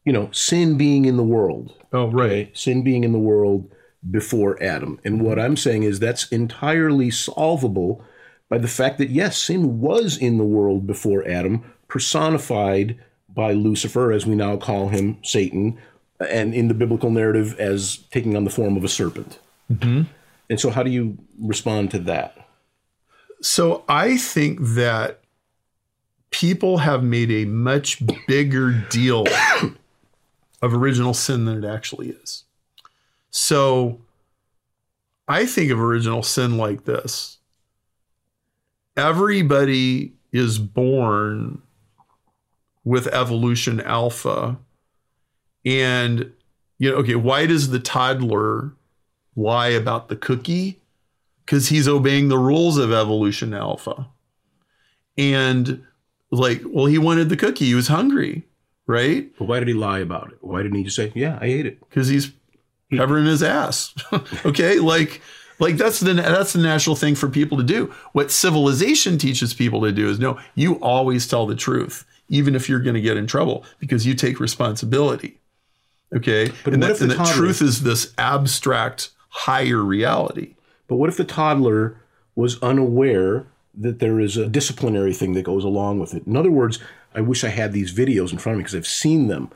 you know, sin being in the world. Oh, right. Okay? Sin being in the world before Adam. And what I'm saying is that's entirely solvable by the fact that, yes, sin was in the world before Adam, personified by Lucifer, as we now call him, Satan, and in the biblical narrative as taking on the form of a serpent. Mm-hmm. And so, how do you respond to that? So I think that people have made a much bigger deal of original sin than it actually is. So I think of original sin like this everybody is born with evolution alpha. And, you know, okay, why does the toddler lie about the cookie? Because he's obeying the rules of evolution alpha. And, like, well, he wanted the cookie, he was hungry, right? But why did he lie about it? Why didn't he just say, "Yeah, I ate it"? because he's covering his ass. okay, like like that's the that's the natural thing for people to do. What civilization teaches people to do is no, you always tell the truth, even if you're going to get in trouble, because you take responsibility. Okay, But and what that, if the that toddler- truth is this abstract higher reality. But what if the toddler was unaware that there is a disciplinary thing that goes along with it? In other words, I wish I had these videos in front of me because I've seen them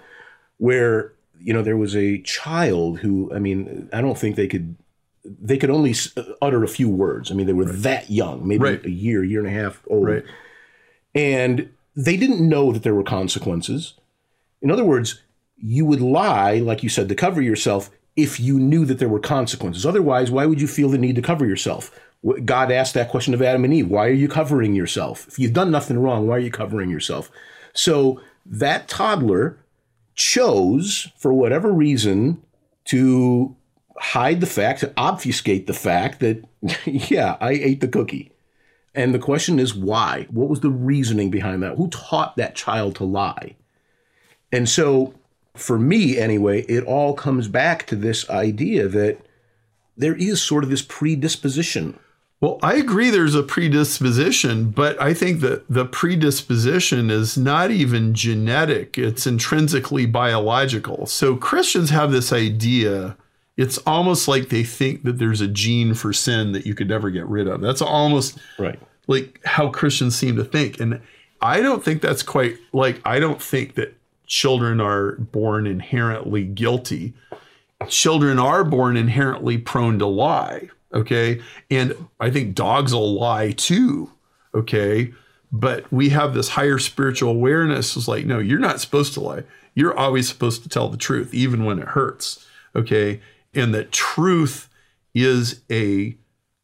where, you know, there was a child who, I mean, I don't think they could. They could only utter a few words. I mean, they were that young, maybe Right. a year, year and a half old. Right. And they didn't know that there were consequences. In other words, you would lie, like you said, to cover yourself if you knew that there were consequences. Otherwise, why would you feel the need to cover yourself? God asked that question of Adam and Eve why are you covering yourself? If you've done nothing wrong, why are you covering yourself? So that toddler chose, for whatever reason, to hide the fact, to obfuscate the fact that, yeah, I ate the cookie. And the question is why? What was the reasoning behind that? Who taught that child to lie? And so, for me anyway, it all comes back to this idea that there is sort of this predisposition. Well, I agree there's a predisposition, but I think that the predisposition is not even genetic, it's intrinsically biological. So Christians have this idea, it's almost like they think that there's a gene for sin that you could never get rid of. That's almost Right. like how Christians seem to think. And I don't think that's quite like, I don't think that children are born inherently guilty. Children are born inherently prone to lie. Okay. And I think dogs will lie too. Okay. But we have this higher spiritual awareness. It's like, no, you're not supposed to lie. You're always supposed to tell the truth, even when it hurts. Okay. And that truth is a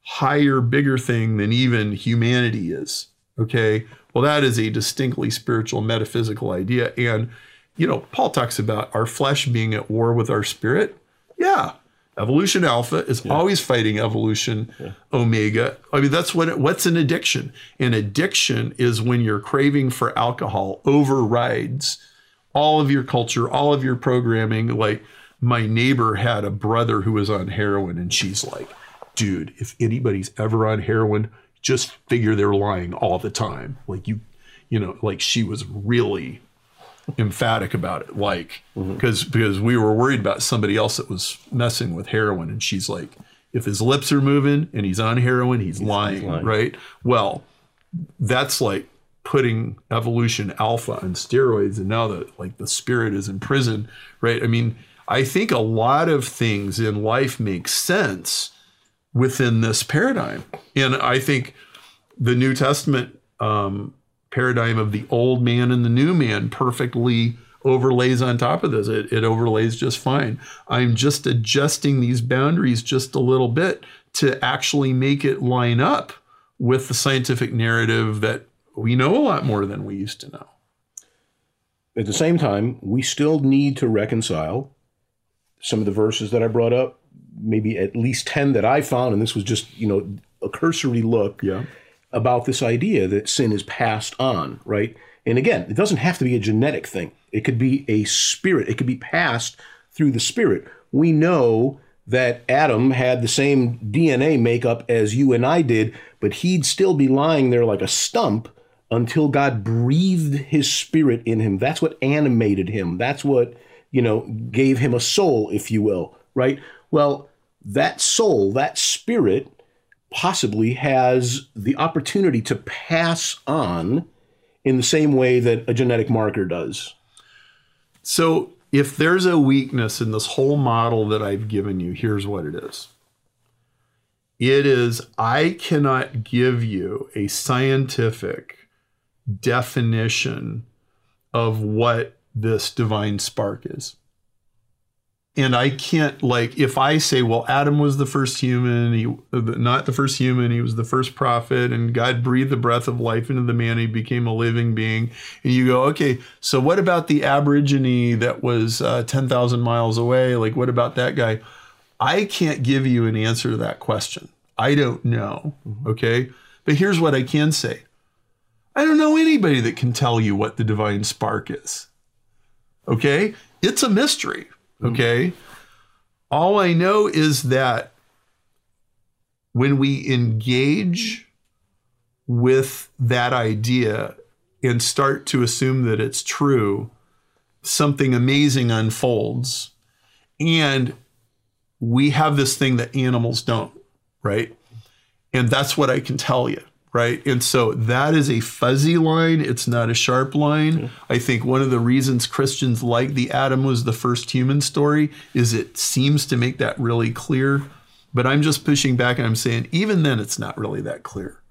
higher, bigger thing than even humanity is. Okay. Well, that is a distinctly spiritual, metaphysical idea. And, you know, Paul talks about our flesh being at war with our spirit. Yeah. Evolution alpha is always fighting evolution omega. I mean, that's what it, what's an addiction? An addiction is when your craving for alcohol overrides all of your culture, all of your programming. Like my neighbor had a brother who was on heroin, and she's like, dude, if anybody's ever on heroin, just figure they're lying all the time. Like you, you know, like she was really emphatic about it. Like, because because we were worried about somebody else that was messing with heroin, and she's like, if his lips are moving and he's on heroin, he's, lying, lying. right? Well, that's like putting evolution alpha on steroids and now that like the spirit is in prison, right? I mean, I think a lot of things in life make sense within this paradigm. And I think the New Testament um, paradigm of the old man and the new man perfectly overlays on top of this. It, it overlays just fine. I'm just adjusting these boundaries just a little bit to actually make it line up with the scientific narrative that we know a lot more than we used to know. At the same time, we still need to reconcile some of the verses that I brought up, maybe at least 10 that I found, and this was just, you know, a cursory look Yeah. About this idea that sin is passed on, right? And again, it doesn't have to be a genetic thing. It could be a spirit. It could be passed through the spirit. We know that Adam had the same DNA makeup as you and I did, but he'd still be lying there like a stump until God breathed his spirit in him. That's what animated him. That's what, you know, gave him a soul, if you will, right? Well, that soul, that spirit, possibly has the opportunity to pass on in the same way that a genetic marker does. So, if there's a weakness in this whole model that I've given you, here's what it is it is I cannot give you a scientific definition of what this divine spark is. And I can't like if I say, well, Adam was the first human, he not the first human, he was the first prophet, and God breathed the breath of life into the man, he became a living being. And you go, okay, so what about the Aborigine that was uh, ten thousand miles away? Like, what about that guy? I can't give you an answer to that question. I don't know. Okay, but here's what I can say: I don't know anybody that can tell you what the divine spark is. Okay, it's a mystery. Mm-hmm. Okay. All I know is that when we engage with that idea and start to assume that it's true, something amazing unfolds. And we have this thing that animals don't, right? And that's what I can tell you right? And so that is a fuzzy line. It's not a sharp line. I think one of the reasons Christians like the Adam was the first human story is it seems to make that really clear. But I'm just pushing back and I'm saying, even then, it's not really that clear.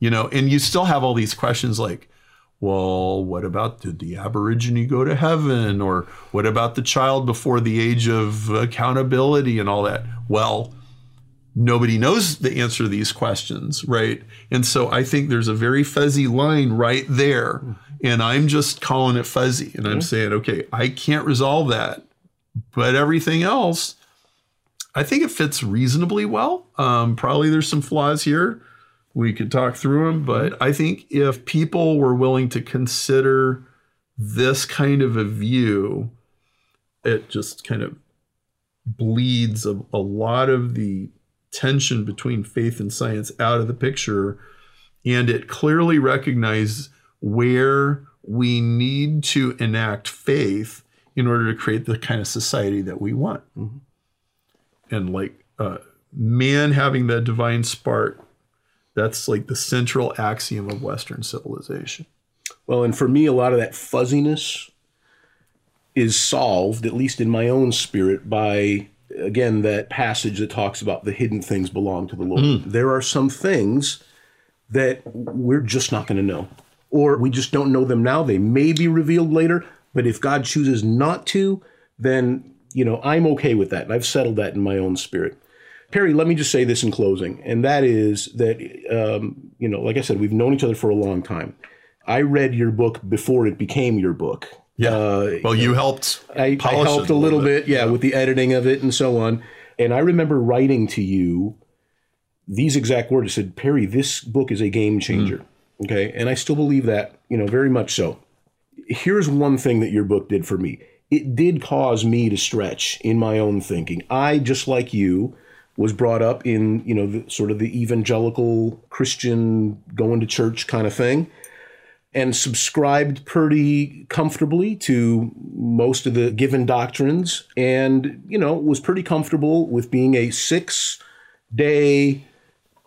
You know, and you still have all these questions like, well, what about did the Aborigine go to heaven? Or what about the child before the age of accountability and all that? Well, nobody knows the answer to these questions, right? And so I think there's a very fuzzy line right there. And I'm just calling it fuzzy. And I'm saying, okay, I can't resolve that. But everything else, I think it fits reasonably well. Um, probably there's some flaws here. We could talk through them. But I think if people were willing to consider this kind of a view, it just kind of bleeds a, a lot of the tension between faith and science out of the picture and it clearly recognizes where we need to enact faith in order to create the kind of society that we want. And like uh, man having that divine spark that's like the central axiom of western civilization. Well, and for me, a lot of that fuzziness is solved, at least in my own spirit, by again that passage that talks about the hidden things belong to the Lord. There are some things that we're just not going to know, or we just don't know them now. They may be revealed later, but if God chooses not to, then you know I'm okay with that, and I've settled that in my own spirit. Perry, let me just say this in closing, and that is that um, you know, like I said, we've known each other for a long time. I read your book before it became your book. Uh, well you helped I, I helped a little bit, yeah, with the editing of it and so on. And I remember writing to you these exact words. I said, Perry, this book is a game changer. Okay. And I still believe that, you know, very much so. Here's one thing that your book did for me it did cause me to stretch in my own thinking. I, just like you, was brought up in, you know, the, sort of the evangelical Christian going to church kind of thing and subscribed pretty comfortably to most of the given doctrines and you know was pretty comfortable with being a six day,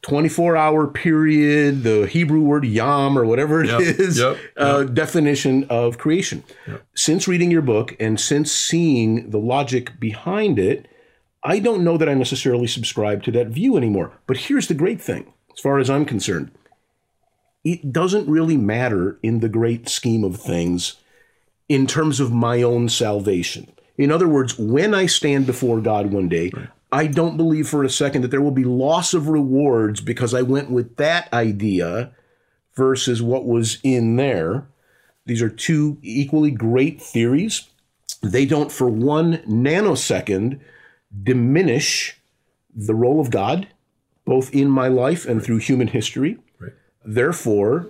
24 hour period, the Hebrew word yom or whatever it Yep, is, yep, uh, definition of creation. Since reading your book and since seeing the logic behind it, I don't know that I necessarily subscribe to that view anymore. But here's the great thing, as far as I'm concerned it doesn't really matter in the great scheme of things in terms of my own salvation. In other words, when I stand before God one day, I don't believe for a second that there will be loss of rewards because I went with that idea versus what was in there. These are two equally great theories. They don't, for one nanosecond, diminish the role of God, both in my life and through human history. Therefore,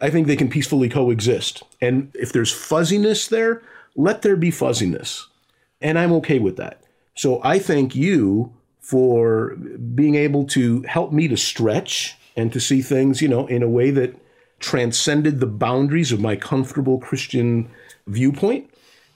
I think they can peacefully coexist. And if there's fuzziness there, let there be fuzziness. And I'm okay with that. So I thank you for being able to help me to stretch and to see things, you know, in a way that transcended the boundaries of my comfortable Christian viewpoint.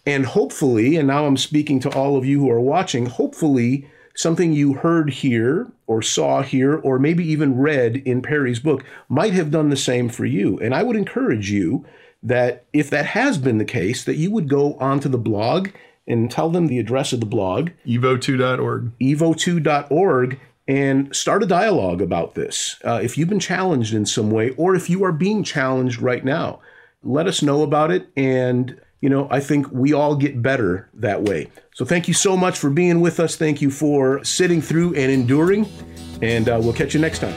And hopefully, and now I'm speaking to all of you who are watching, hopefully something you heard here or saw here or maybe even read in Perry's book might have done the same for you. And I would encourage you that if that has been the case, that you would go onto the blog and tell them the address of the blog, evo2.org. evo2.org, and start a dialogue about this. Uh, if you've been challenged in some way, or if you are being challenged right now, let us know about it. And, you know, I think we all get better that way. So thank you so much for being with us. Thank you for sitting through and enduring. And uh, we'll catch you next time.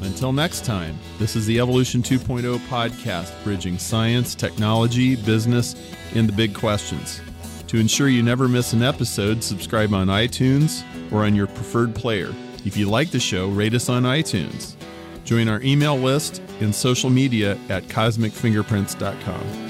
Until next time, this is the Evolution 2.0 podcast, bridging science, technology, business, and the big questions. To ensure you never miss an episode, subscribe on iTunes or on your preferred player. If you like the show, rate us on iTunes. Join our email list and social media at cosmicfingerprints.com.